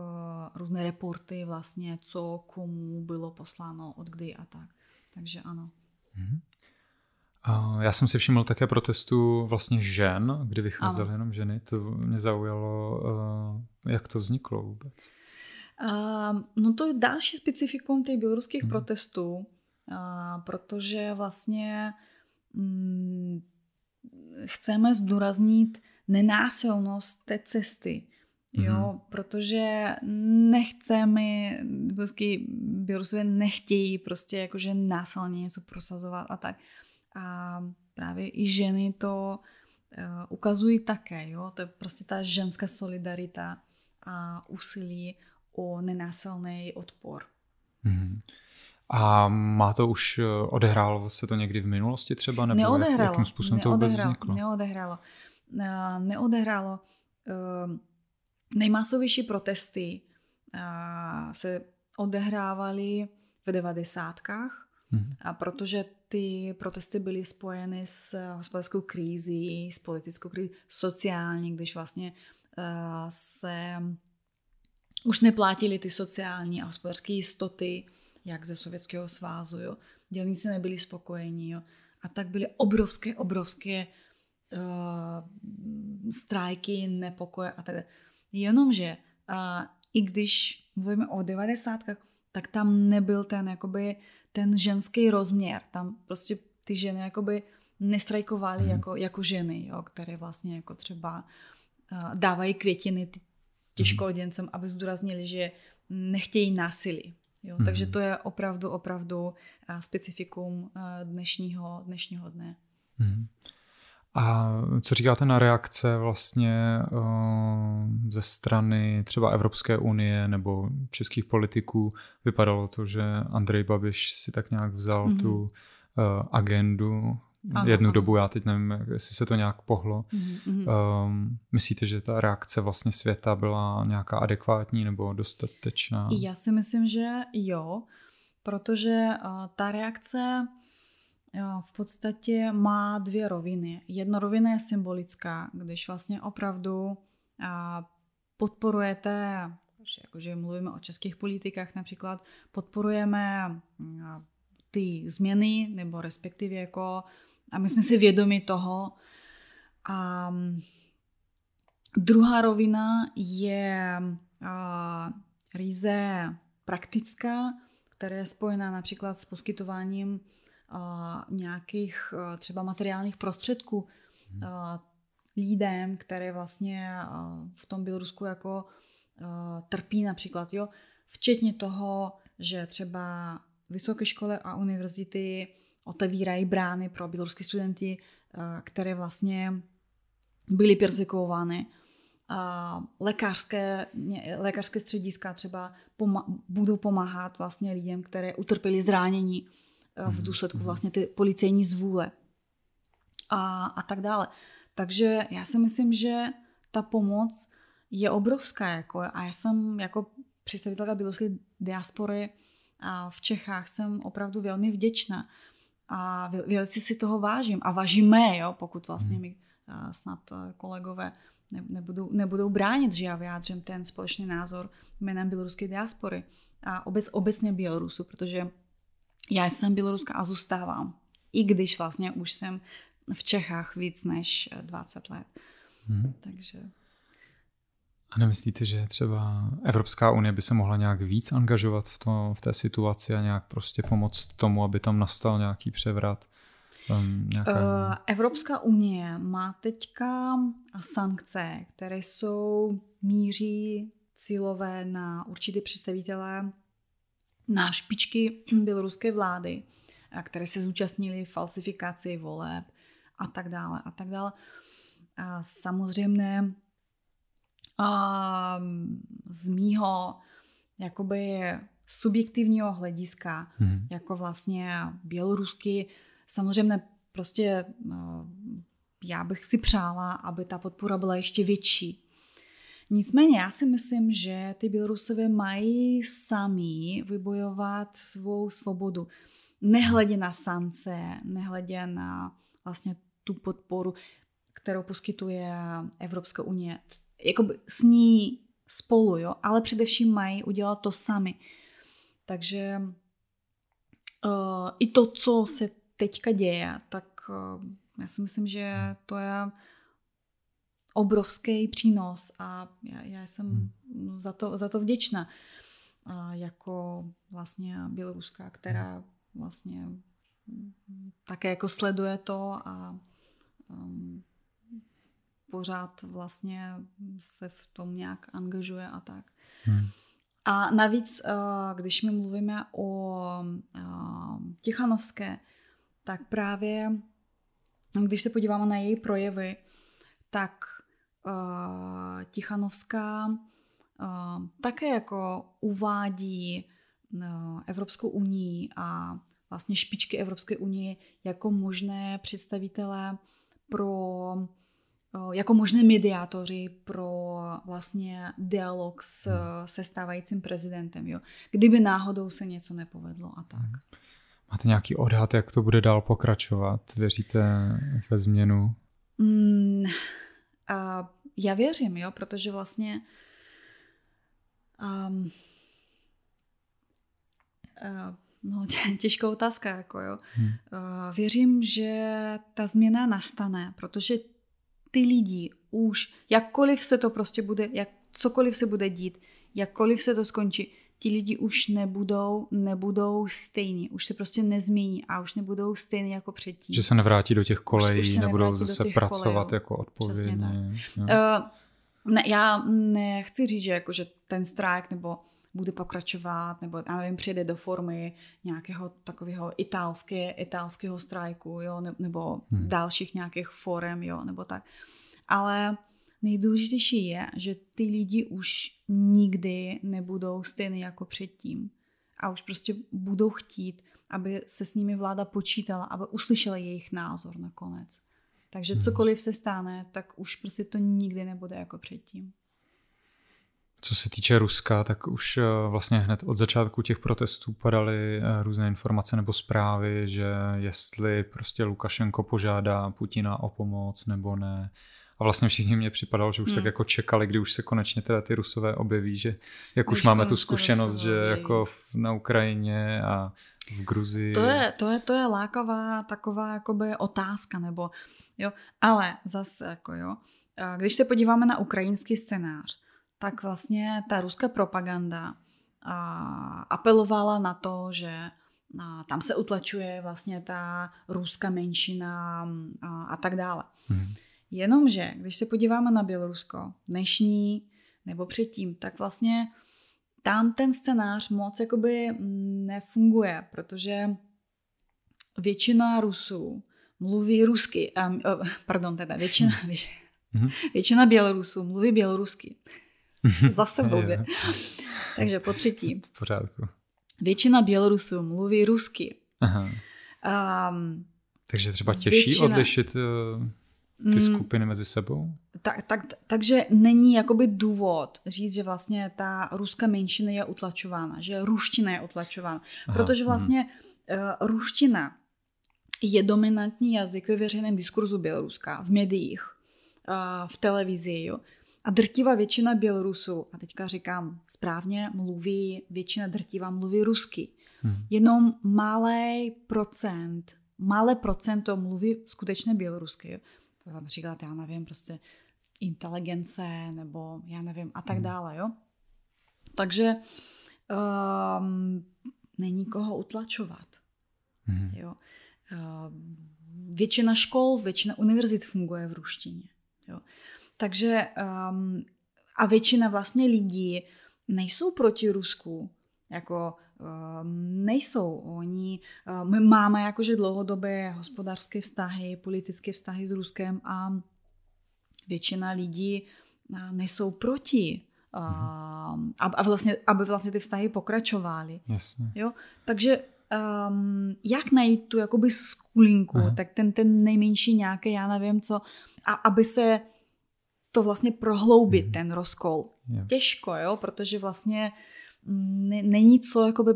různé reporty vlastně, co komu bylo posláno, od kdy a tak. Takže ano. Hmm. Já jsem si všiml také protestu vlastně žen, kdy vycházely jenom ženy. To mě zaujalo, eh, jak to vzniklo vůbec. Uh, no to je další specifikum těch běloruských hmm. protestů, uh, protože vlastně mm, chceme zdůraznit nenásilnost té cesty. Jo, mm-hmm. protože nechceme, běloruský Bělorusové nechtějí prostě jakože násilně něco prosazovat a tak. A právě i ženy to uh, ukazují také, jo, to je prostě ta ženská solidarita a úsilí o nenásilný odpor. Mm-hmm. A má to už, eh, odehrálo se to někdy v minulosti třeba? Nebo neodehrálo. Jak, jakým způsobem to vůbec vzniklo? Neodehrálo. Uh, neodehrálo. Uh, nejmasovější protesty uh, se odehrávaly v devadesátkách, mm-hmm. a protože ty protesty byly spojeny s hospodářskou krizí, s politickou krizí, sociální, když vlastně uh, se už neplatili ty sociální a hospodářské jistoty, jak ze Sovětského svázu, jo. Dělníci nebyli spokojení, jo. A tak byly obrovské, obrovské uh, strajky, nepokoje a tak dále. Jenomže uh, i když mluvíme o devadesátkách, tak tam nebyl ten, jakoby, ten ženský rozměr. Tam prostě ty ženy jakoby nestrajkovaly hmm. jako, jako ženy, jo, které vlastně jako třeba uh, dávají květiny těžkoděncům, hmm. aby zdůraznili, že nechtějí násilí. Jo? Mm. Takže to je opravdu, opravdu specifikum dnešního, dnešního dne. Mm. A co říkáte na reakce vlastně uh, ze strany třeba Evropské unie nebo českých politiků? Vypadalo to, že Andrej Babiš si tak nějak vzal mm-hmm. tu uh, agendu ano, jednu ano. dobu, já teď nevím, jestli se to nějak pohlo. Mm-hmm. Um, myslíte, že ta reakce vlastně světa byla nějaká adekvátní nebo dostatečná? Já si myslím, že jo, protože uh, ta reakce v podstatě má dvě roviny. Jedna rovina je symbolická, když vlastně opravdu podporujete, jakože mluvíme o českých politikách například, podporujeme ty změny, nebo respektive jako a my jsme si vědomi toho. A druhá rovina je a, ryze praktická, která je spojená například s poskytováním nějakých a, třeba materiálních prostředků a, lidem, které vlastně a, v tom Bělorusku jako trpí například, jo, včetně toho, že třeba vysoké školy a univerzity otevírají brány pro běloruské studenty, které vlastně byly persekuovány. Lékařské, lékařské střediska třeba poma- budou pomáhat vlastně lidem, které utrpěli zranění v mhm, důsledku mhm. vlastně ty policejní zvůle a, a tak dále. Takže já si myslím, že ta pomoc je obrovská. Jako, a já jsem jako představitelka běloruské diaspory a v Čechách jsem opravdu velmi vděčná a velice si toho vážím a vážíme, jo, pokud vlastně hmm. mi snad kolegové nebudou, nebudou bránit, že já vyjádřím ten společný názor jménem běloruské diaspory a obec, obecně Bělorusu, protože já jsem běloruska a zůstávám, i když vlastně už jsem v Čechách víc než 20 let. Hmm. Takže... A nemyslíte, že třeba Evropská unie by se mohla nějak víc angažovat v, to, v té situaci a nějak prostě pomoct tomu, aby tam nastal nějaký převrat? Um, nějaká... Uh, Evropská unie má teďka sankce, které jsou míří cílové na určité představitele na špičky běloruské vlády, které se zúčastnili falsifikaci voleb a tak dále a tak dále. A samozřejmě z mýho jakoby subjektivního hlediska, mm. jako vlastně bělorusky, samozřejmě prostě no, já bych si přála, aby ta podpora byla ještě větší. Nicméně já si myslím, že ty Bělorusové mají sami vybojovat svou svobodu. Nehledě na sance, nehledě na vlastně tu podporu, kterou poskytuje Evropská unie jakoby s ní spolu, jo, ale především mají udělat to sami. Takže uh, i to, co se teďka děje, tak uh, já si myslím, že to je obrovský přínos a já, já jsem hmm. za to, za to vděčná uh, jako vlastně Běloruská, která vlastně také jako sleduje to a um, pořád vlastně se v tom nějak angažuje a tak. Hmm. A navíc, eh, když my mluvíme o eh, Tichanovské, tak právě když se podíváme na její projevy, tak Tichanovská uh, také jako uvádí uh, Evropskou unii a vlastně špičky Evropské unie jako možné představitele pro jako možné mediátoři pro vlastně dialog s, hmm. se stávajícím prezidentem, jo. kdyby náhodou se něco nepovedlo a tak. Hmm. Máte nějaký odhad, jak to bude dál pokračovat? Věříte ve změnu? Mm, a já věřím, jo, protože vlastně um, uh, no, těžká otázka, jako jo. Hmm. Uh, věřím, že ta změna nastane, protože ty lidi už, jakkoliv se to prostě bude, jak cokoliv se bude dít, jakkoliv se to skončí, ti lidi už nebudou, nebudou stejní, už se prostě nezmění a už nebudou stejní jako předtím. Že se nevrátí do těch kolejí, už, už nebudou zase pracovat kolejů. jako odpovědně. Uh, ne, já nechci říct, že, jako, že ten strajk nebo bude pokračovat, nebo já nevím, přijde do formy nějakého takového italské, italského strajku, jo, nebo hmm. dalších nějakých forem, jo, nebo tak. Ale nejdůležitější je, že ty lidi už nikdy nebudou stejné jako předtím. A už prostě budou chtít, aby se s nimi vláda počítala, aby uslyšela jejich názor nakonec. Takže hmm. cokoliv se stane, tak už prostě to nikdy nebude jako předtím. Co se týče Ruska, tak už eh, vlastně hned od začátku těch protestů padaly eh, různé informace nebo zprávy, že jestli prostě Lukašenko požádá Putina o pomoc nebo ne. A vlastně všichni mě připadalo, že už hmm. tak jako čekali, kdy už se konečně teda ty Rusové objeví, že jak už, už máme tu zkušenost, že jako na Ukrajině a v Gruzii. To je, to je, to je lákavá taková jakoby otázka, nebo jo, ale zase jako jo, když se podíváme na ukrajinský scénář, tak vlastně ta ruská propaganda apelovala na to, že tam se utlačuje vlastně ta ruská menšina a, a tak dále. Hmm. Jenomže, když se podíváme na Bělorusko, dnešní nebo předtím, tak vlastně tam ten scénář moc jakoby nefunguje, protože většina Rusů mluví rusky, um, pardon, teda většina, hmm. většina Bělorusů mluví bělorusky. Zase blbě. Takže po třetí. V pořádku. Většina Bělorusů mluví rusky. Aha. Um, Takže třeba těžší většina, odlišit uh, ty mm, skupiny mezi sebou? Tak, tak, takže není jakoby důvod říct, že vlastně ta ruská menšina je utlačována, že ruština je utlačována. Aha, protože mhm. vlastně uh, ruština je dominantní jazyk ve veřejném diskurzu Běloruska, v médiích, uh, v televizi. Jo. A drtivá většina Bělorusů, a teďka říkám správně, mluví, většina drtivá mluví rusky. Hmm. Jenom malý procent, malé procento mluví skutečně bělorusky. To například, já nevím, prostě inteligence nebo já nevím a tak hmm. dále, jo. Takže um, není koho utlačovat. Hmm. Jo. Uh, většina škol, většina univerzit funguje v ruštině. Jo. Takže um, a většina vlastně lidí nejsou proti Rusku, jako nejsou. Oni, um, my máme jakože dlouhodobé hospodářské vztahy, politické vztahy s Ruskem a většina lidí uh, nejsou proti. Um, a, vlastně, aby vlastně ty vztahy pokračovaly. Jasně. Jo? Takže um, jak najít tu jakoby skulinku, Aha. tak ten, ten nejmenší nějaký, já nevím co, a aby se to vlastně prohloubit, mm. ten rozkol. Yeah. Těžko, jo, protože vlastně ne, není co jakoby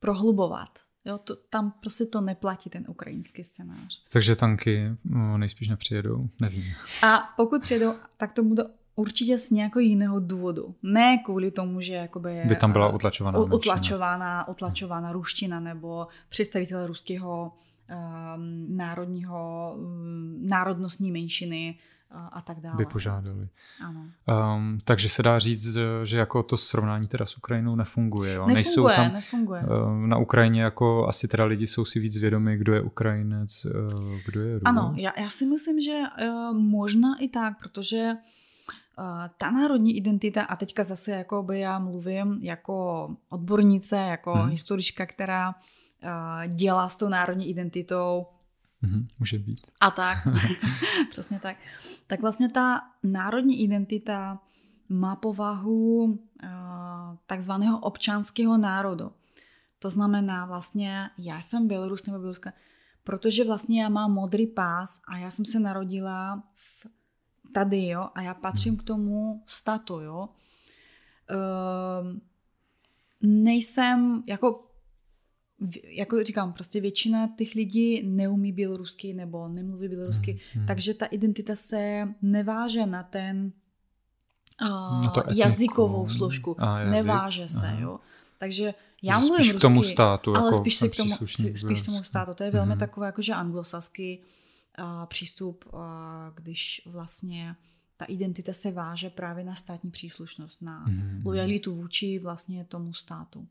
prohlubovat. Jo, to, tam prostě to neplatí, ten ukrajinský scénář. Takže tanky no, nejspíš nepřijedou, nevím. A pokud přijedou, tak to bude určitě z nějakého jiného důvodu. Ne kvůli tomu, že jakoby by tam byla utlačovaná utlačovaná, utlačovaná ruština nebo představitel ruského um, národního um, národnostní menšiny a tak dále. Vypožádali. Ano. Um, takže se dá říct, že jako to srovnání teda s Ukrajinou nefunguje. Jo? Nefunguje, Nejsou tam, nefunguje. Uh, na Ukrajině jako asi teda lidi jsou si víc vědomi, kdo je Ukrajinec, uh, kdo je Rus. Ano, já, já si myslím, že uh, možná i tak, protože uh, ta národní identita, a teďka zase jako by já mluvím jako odbornice, jako hmm. historička, která dělá s tou národní identitou Mm-hmm, může být. A tak, přesně tak. Tak vlastně ta národní identita má povahu uh, takzvaného občanského národu. To znamená vlastně, já jsem Bělorus nebo Běloruska, protože vlastně já mám modrý pás a já jsem se narodila v, tady, jo, a já patřím hmm. k tomu statu, jo. Uh, nejsem, jako jako říkám, prostě většina těch lidí neumí bělorusky nebo nemluví bělorusky, hmm, hmm. takže ta identita se neváže na ten uh, na jazykovou složku. A, jazyk. Neváže se, Aha. jo. Takže já mluvím spíš rusky, k tomu státu, ale jako spíš se k tomu, spíš tomu státu. To je velmi hmm. takové jakože anglosaský uh, přístup, uh, když vlastně ta identita se váže právě na státní příslušnost, na hmm. lojalitu vůči vlastně tomu státu.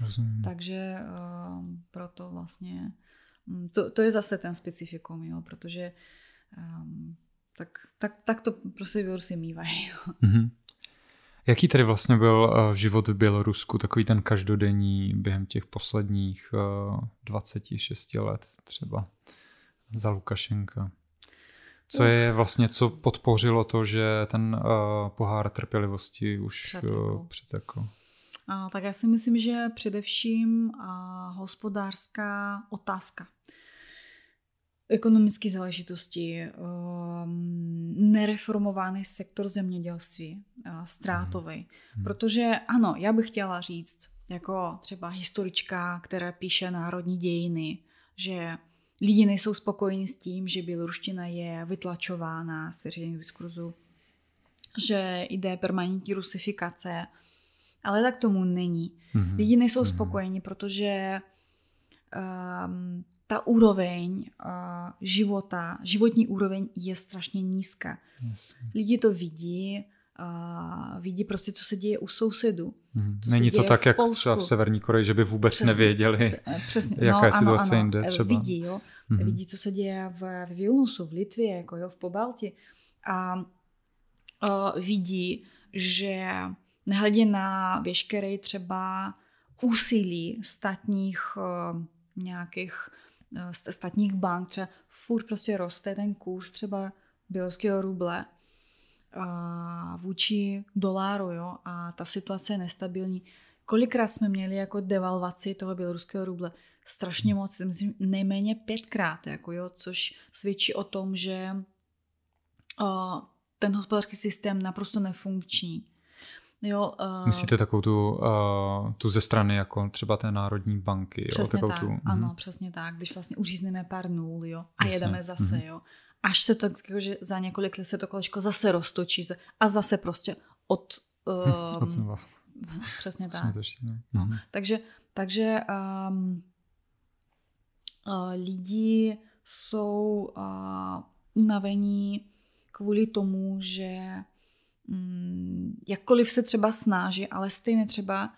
Rozumím. Takže uh, proto vlastně mm, to, to je zase ten specifikum, jo, protože um, tak, tak, tak to prostě Bělorusy mývají. Mm-hmm. Jaký tedy vlastně byl uh, život v Bělorusku, takový ten každodenní během těch posledních uh, 26 let třeba za Lukašenka? Co je vlastně, co podpořilo to, že ten uh, pohár trpělivosti už přetekl? Uh, přetekl? A, tak já si myslím, že především a, hospodářská otázka. Ekonomické záležitosti, um, nereformovaný sektor zemědělství, uh, ztrátový. Hmm. Protože ano, já bych chtěla říct, jako třeba historička, která píše národní dějiny, že lidi nejsou spokojeni s tím, že běloruština je vytlačována z veřejného diskurzu, že jde permanentní rusifikace, ale tak tomu není. Mm-hmm. Lidi nejsou mm-hmm. spokojeni, protože um, ta úroveň uh, života, životní úroveň je strašně nízká. Yes. Lidi to vidí, uh, vidí prostě, co se děje u sousedů. Mm. Není to tak, jak třeba v Severní Koreji, že by vůbec přesně, nevěděli, přesně, jaká no, je situace ano, ano, jinde třeba. Vidí, jo. Mm-hmm. Vidí, co se děje v, v Vilnusu, v Litvě, jako jo, v Pobalti. A uh, vidí, že nehledě na veškeré třeba úsilí státních uh, nějakých uh, státních bank, třeba furt prostě roste ten kurz třeba běloruského ruble uh, vůči doláru, jo, a ta situace je nestabilní. Kolikrát jsme měli jako devalvaci toho běloruského ruble? Strašně moc, myslím, nejméně pětkrát, jako jo, což svědčí o tom, že ten hospodářský systém naprosto nefunkční. Jo, uh, Myslíte takovou tu, uh, tu ze strany jako třeba té Národní banky? Přesně jo? tak, tu, ano, uh přesně tak. Když vlastně uřízneme pár nul jo, a Jasně. jedeme zase, uh-huh. jo. Až se tak, že za několik let se to kolečko zase roztočí a zase prostě od... Um, od znova. Přesně tak. Ještě, no. No. Uh-huh. Takže, takže um, uh, lidi jsou uh, unavení kvůli tomu, že Mm, jakkoliv se třeba snaží, ale stejně třeba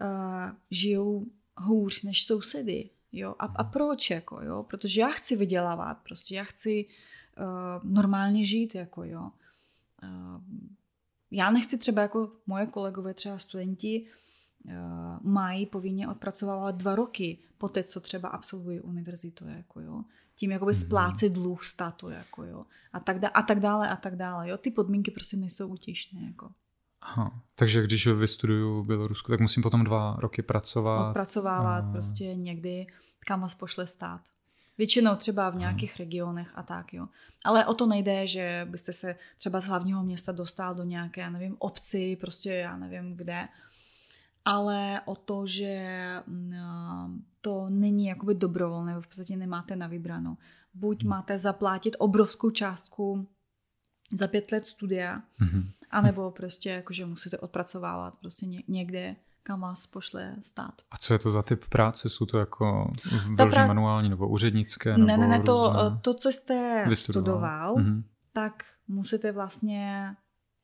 uh, žijou hůř než sousedy. Jo? A, a proč? Jako, jo? Protože já chci vydělávat, prostě já chci uh, normálně žít. Jako, jo? Uh, já nechci třeba jako moje kolegové, třeba studenti, uh, mají povinně odpracovávat dva roky po té, co třeba absolvují univerzitu. Jako, jo? tím jakoby mhm. splácet dluh státu, jako jo. A tak, a tak dále, a tak dále, jo. Ty podmínky prostě nejsou útěšné, jako. Aha, takže když vystuduju v Bělorusku, tak musím potom dva roky pracovat. Odpracovávat a... prostě někdy, kam vás pošle stát. Většinou třeba v nějakých regionech a tak, jo. Ale o to nejde, že byste se třeba z hlavního města dostal do nějaké, já nevím, obci, prostě já nevím kde, ale o to, že mm, to není jakoby dobrovolné, v podstatě nemáte na vybranou. Buď hmm. máte zaplatit obrovskou částku za pět let studia, mm-hmm. anebo prostě jakože musíte odpracovávat prostě někde, kam vás pošle stát. A co je to za typ práce? Jsou to jako vyloženě pra... manuální nebo úřednické? Ne, ne, ne, to, to, co jste vystudoval, studoval, mm-hmm. tak musíte vlastně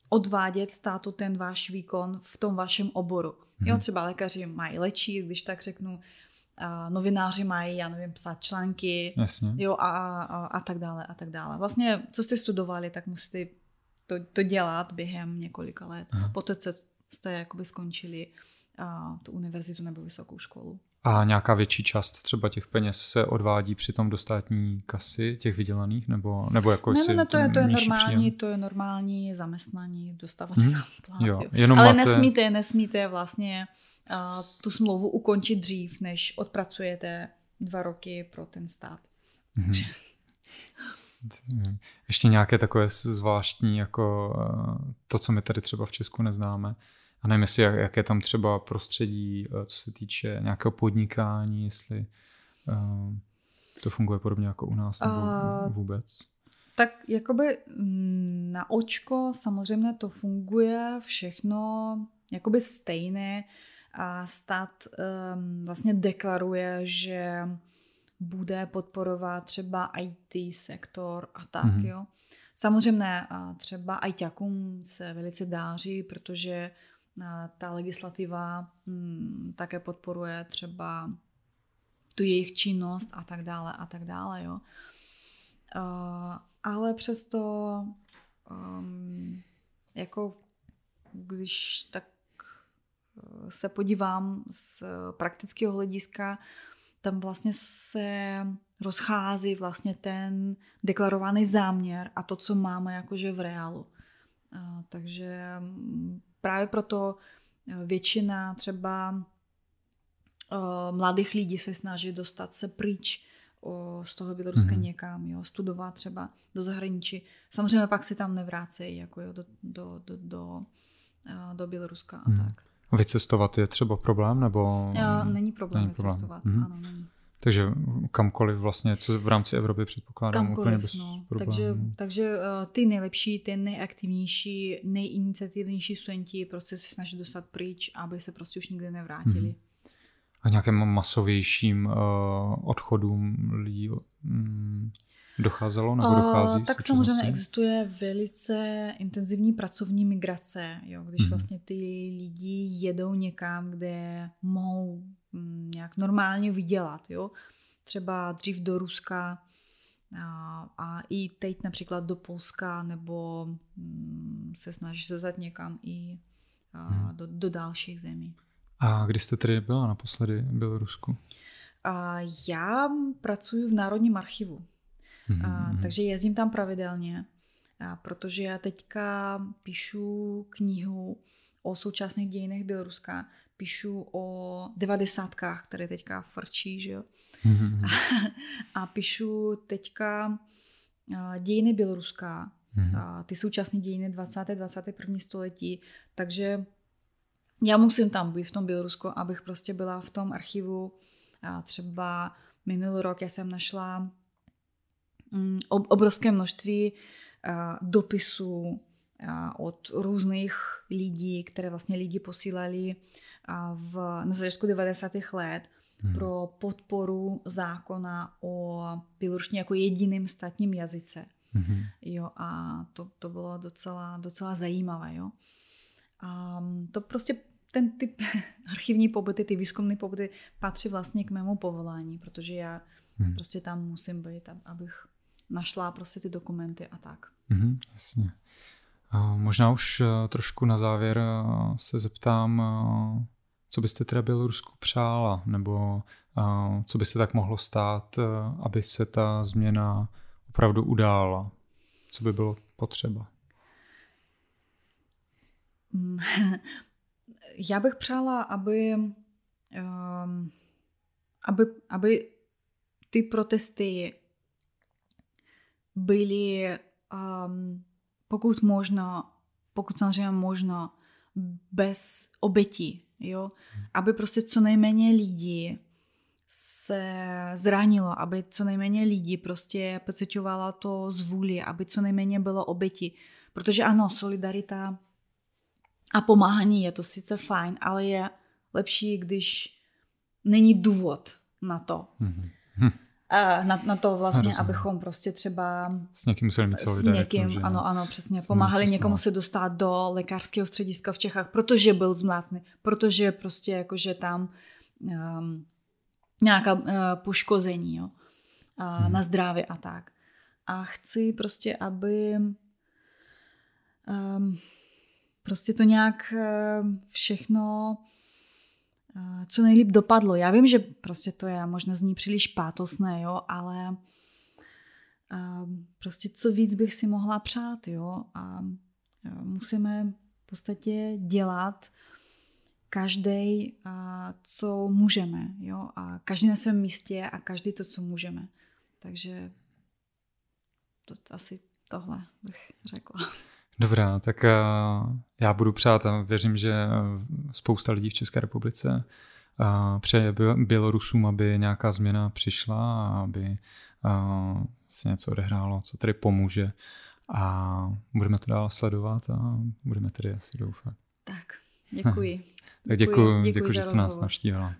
odvádět státu ten váš výkon v tom vašem oboru. Hmm. Jo, mhm. třeba lékaři mají léčit, když tak řeknu, a novináři mají, já nevím, psát články, Jasně. jo, a, a, a tak dále, a tak dále. Vlastně, co jste studovali, tak musíte to, to dělat během několika let. Aha. Poté, jste jakoby skončili a, tu univerzitu nebo vysokou školu. A nějaká větší část třeba těch peněz se odvádí přitom do státní kasy těch vydělaných? Nebo, nebo jako ne, ne, ne, to je, to je normální, příjem? to je normální zaměstnání, dostávat hmm. plat. Jo, jenom Ale máte... nesmíte, nesmíte vlastně uh, tu smlouvu ukončit dřív, než odpracujete dva roky pro ten stát. Hmm. Ještě nějaké takové zvláštní, jako uh, to, co my tady třeba v Česku neznáme, a nevím, jestli jak, jak je tam třeba prostředí, eh, co se týče nějakého podnikání, jestli uh, to funguje podobně jako u nás nebo uh, vůbec. Tak jakoby mm, na očko samozřejmě to funguje všechno jakoby stejné a stát um, vlastně deklaruje, že bude podporovat třeba IT sektor a tak, mm-hmm. jo. Samozřejmě třeba ITákům se velice dáří, protože ta legislativa hm, také podporuje třeba tu jejich činnost a tak dále a tak dále, jo. Ale přesto um, jako když tak e, se podívám z praktického hlediska, tam vlastně se rozchází vlastně ten deklarovaný záměr a to, co máme jakože v reálu. Takže právě proto eh, většina třeba uh, mladých lidí se snaží dostat se pryč z toho Běloruska mm-hmm. někam, jo, studovat třeba do zahraničí. Samozřejmě pak se tam nevrácejí jako jo, do, do, do, do, uh, do Běloruska a mm. tak. Vycestovat je třeba problém, nebo? Není problém není vycestovat, problém. Mm-hmm. ano, není. Takže kamkoliv vlastně, co v rámci Evropy předpokládám kamkoliv, úplně bez no. problémů. Takže, takže uh, ty nejlepší, ty nejaktivnější, nejiniciativnější studenti prostě se snaží dostat pryč, aby se prostě už nikdy nevrátili. Mm-hmm. A nějakým masovějším uh, odchodům lidí um, docházelo nebo dochází? Uh, tak samozřejmě existuje velice intenzivní pracovní migrace, jo, když mm-hmm. vlastně ty lidi jedou někam, kde mohou nějak normálně vydělat. Jo? Třeba dřív do Ruska a, a i teď například do Polska nebo mm, se snažíš dostat někam i a, hmm. do, do dalších zemí. A kdy jste tedy byla naposledy v Bělorusku? A já pracuji v Národním archivu, hmm. a, hmm. takže jezdím tam pravidelně, a, protože já teďka píšu knihu o současných dějinách Běloruska píšu o devadesátkách, které teďka frčí, že jo. Mm-hmm. A, a píšu teďka dějiny Běloruska, mm-hmm. a ty současné dějiny 20. 21. století, takže já musím tam být v tom Bělorusku, abych prostě byla v tom archivu. A třeba minulý rok já jsem našla mm, obrovské množství dopisů od různých lidí, které vlastně lidi posílali v, na začátku 90. let hmm. pro podporu zákona o běloruštině jako jediném státním jazyce. Hmm. Jo, a to, to bylo docela, docela zajímavé. Jo. A to prostě ten typ archivní pobyty, ty výzkumné pobyty patří vlastně k mému povolání, protože já hmm. prostě tam musím být, abych našla prostě ty dokumenty a tak. Hmm, jasně. Možná už eh, trošku na závěr eh, se zeptám, eh, co byste teda Bělorusku přála, nebo uh, co by se tak mohlo stát, uh, aby se ta změna opravdu udála? Co by bylo potřeba? Já bych přála, aby, um, aby, aby ty protesty byly um, pokud možno, pokud samozřejmě možno, bez obětí, jo, aby prostě co nejméně lidí se zranilo, aby co nejméně lidí prostě pocitovalo to zvůli, aby co nejméně bylo oběti. Protože ano, solidarita a pomáhání je to sice fajn, ale je lepší, když není důvod na to. Mm-hmm. A na, na to vlastně, Rozumím. abychom prostě třeba s někým museli S někým, že ano, ano, přesně. Pomáhali někomu se dostat do lékařského střediska v Čechách, protože byl zmlácný, protože prostě jakože tam um, nějaká uh, poškození jo, uh, hmm. na zdraví a tak. A chci prostě, aby um, prostě to nějak uh, všechno co nejlíp dopadlo. Já vím, že prostě to je možná zní příliš pátosné, jo, ale prostě co víc bych si mohla přát, jo, a musíme v podstatě dělat každý, co můžeme, jo, a každý na svém místě a každý to, co můžeme. Takže to asi tohle bych řekla. Dobrá, tak eh, já budu přát a věřím, že eh, spousta lidí v České republice eh, přeje Bělorusům, aby nějaká změna přišla a aby se něco odehrálo, co tedy pomůže. A budeme to dál sledovat a budeme tedy asi doufat. Tak, děkuji. tak děkuji, děkuji, děkuji že jste nás navštívila.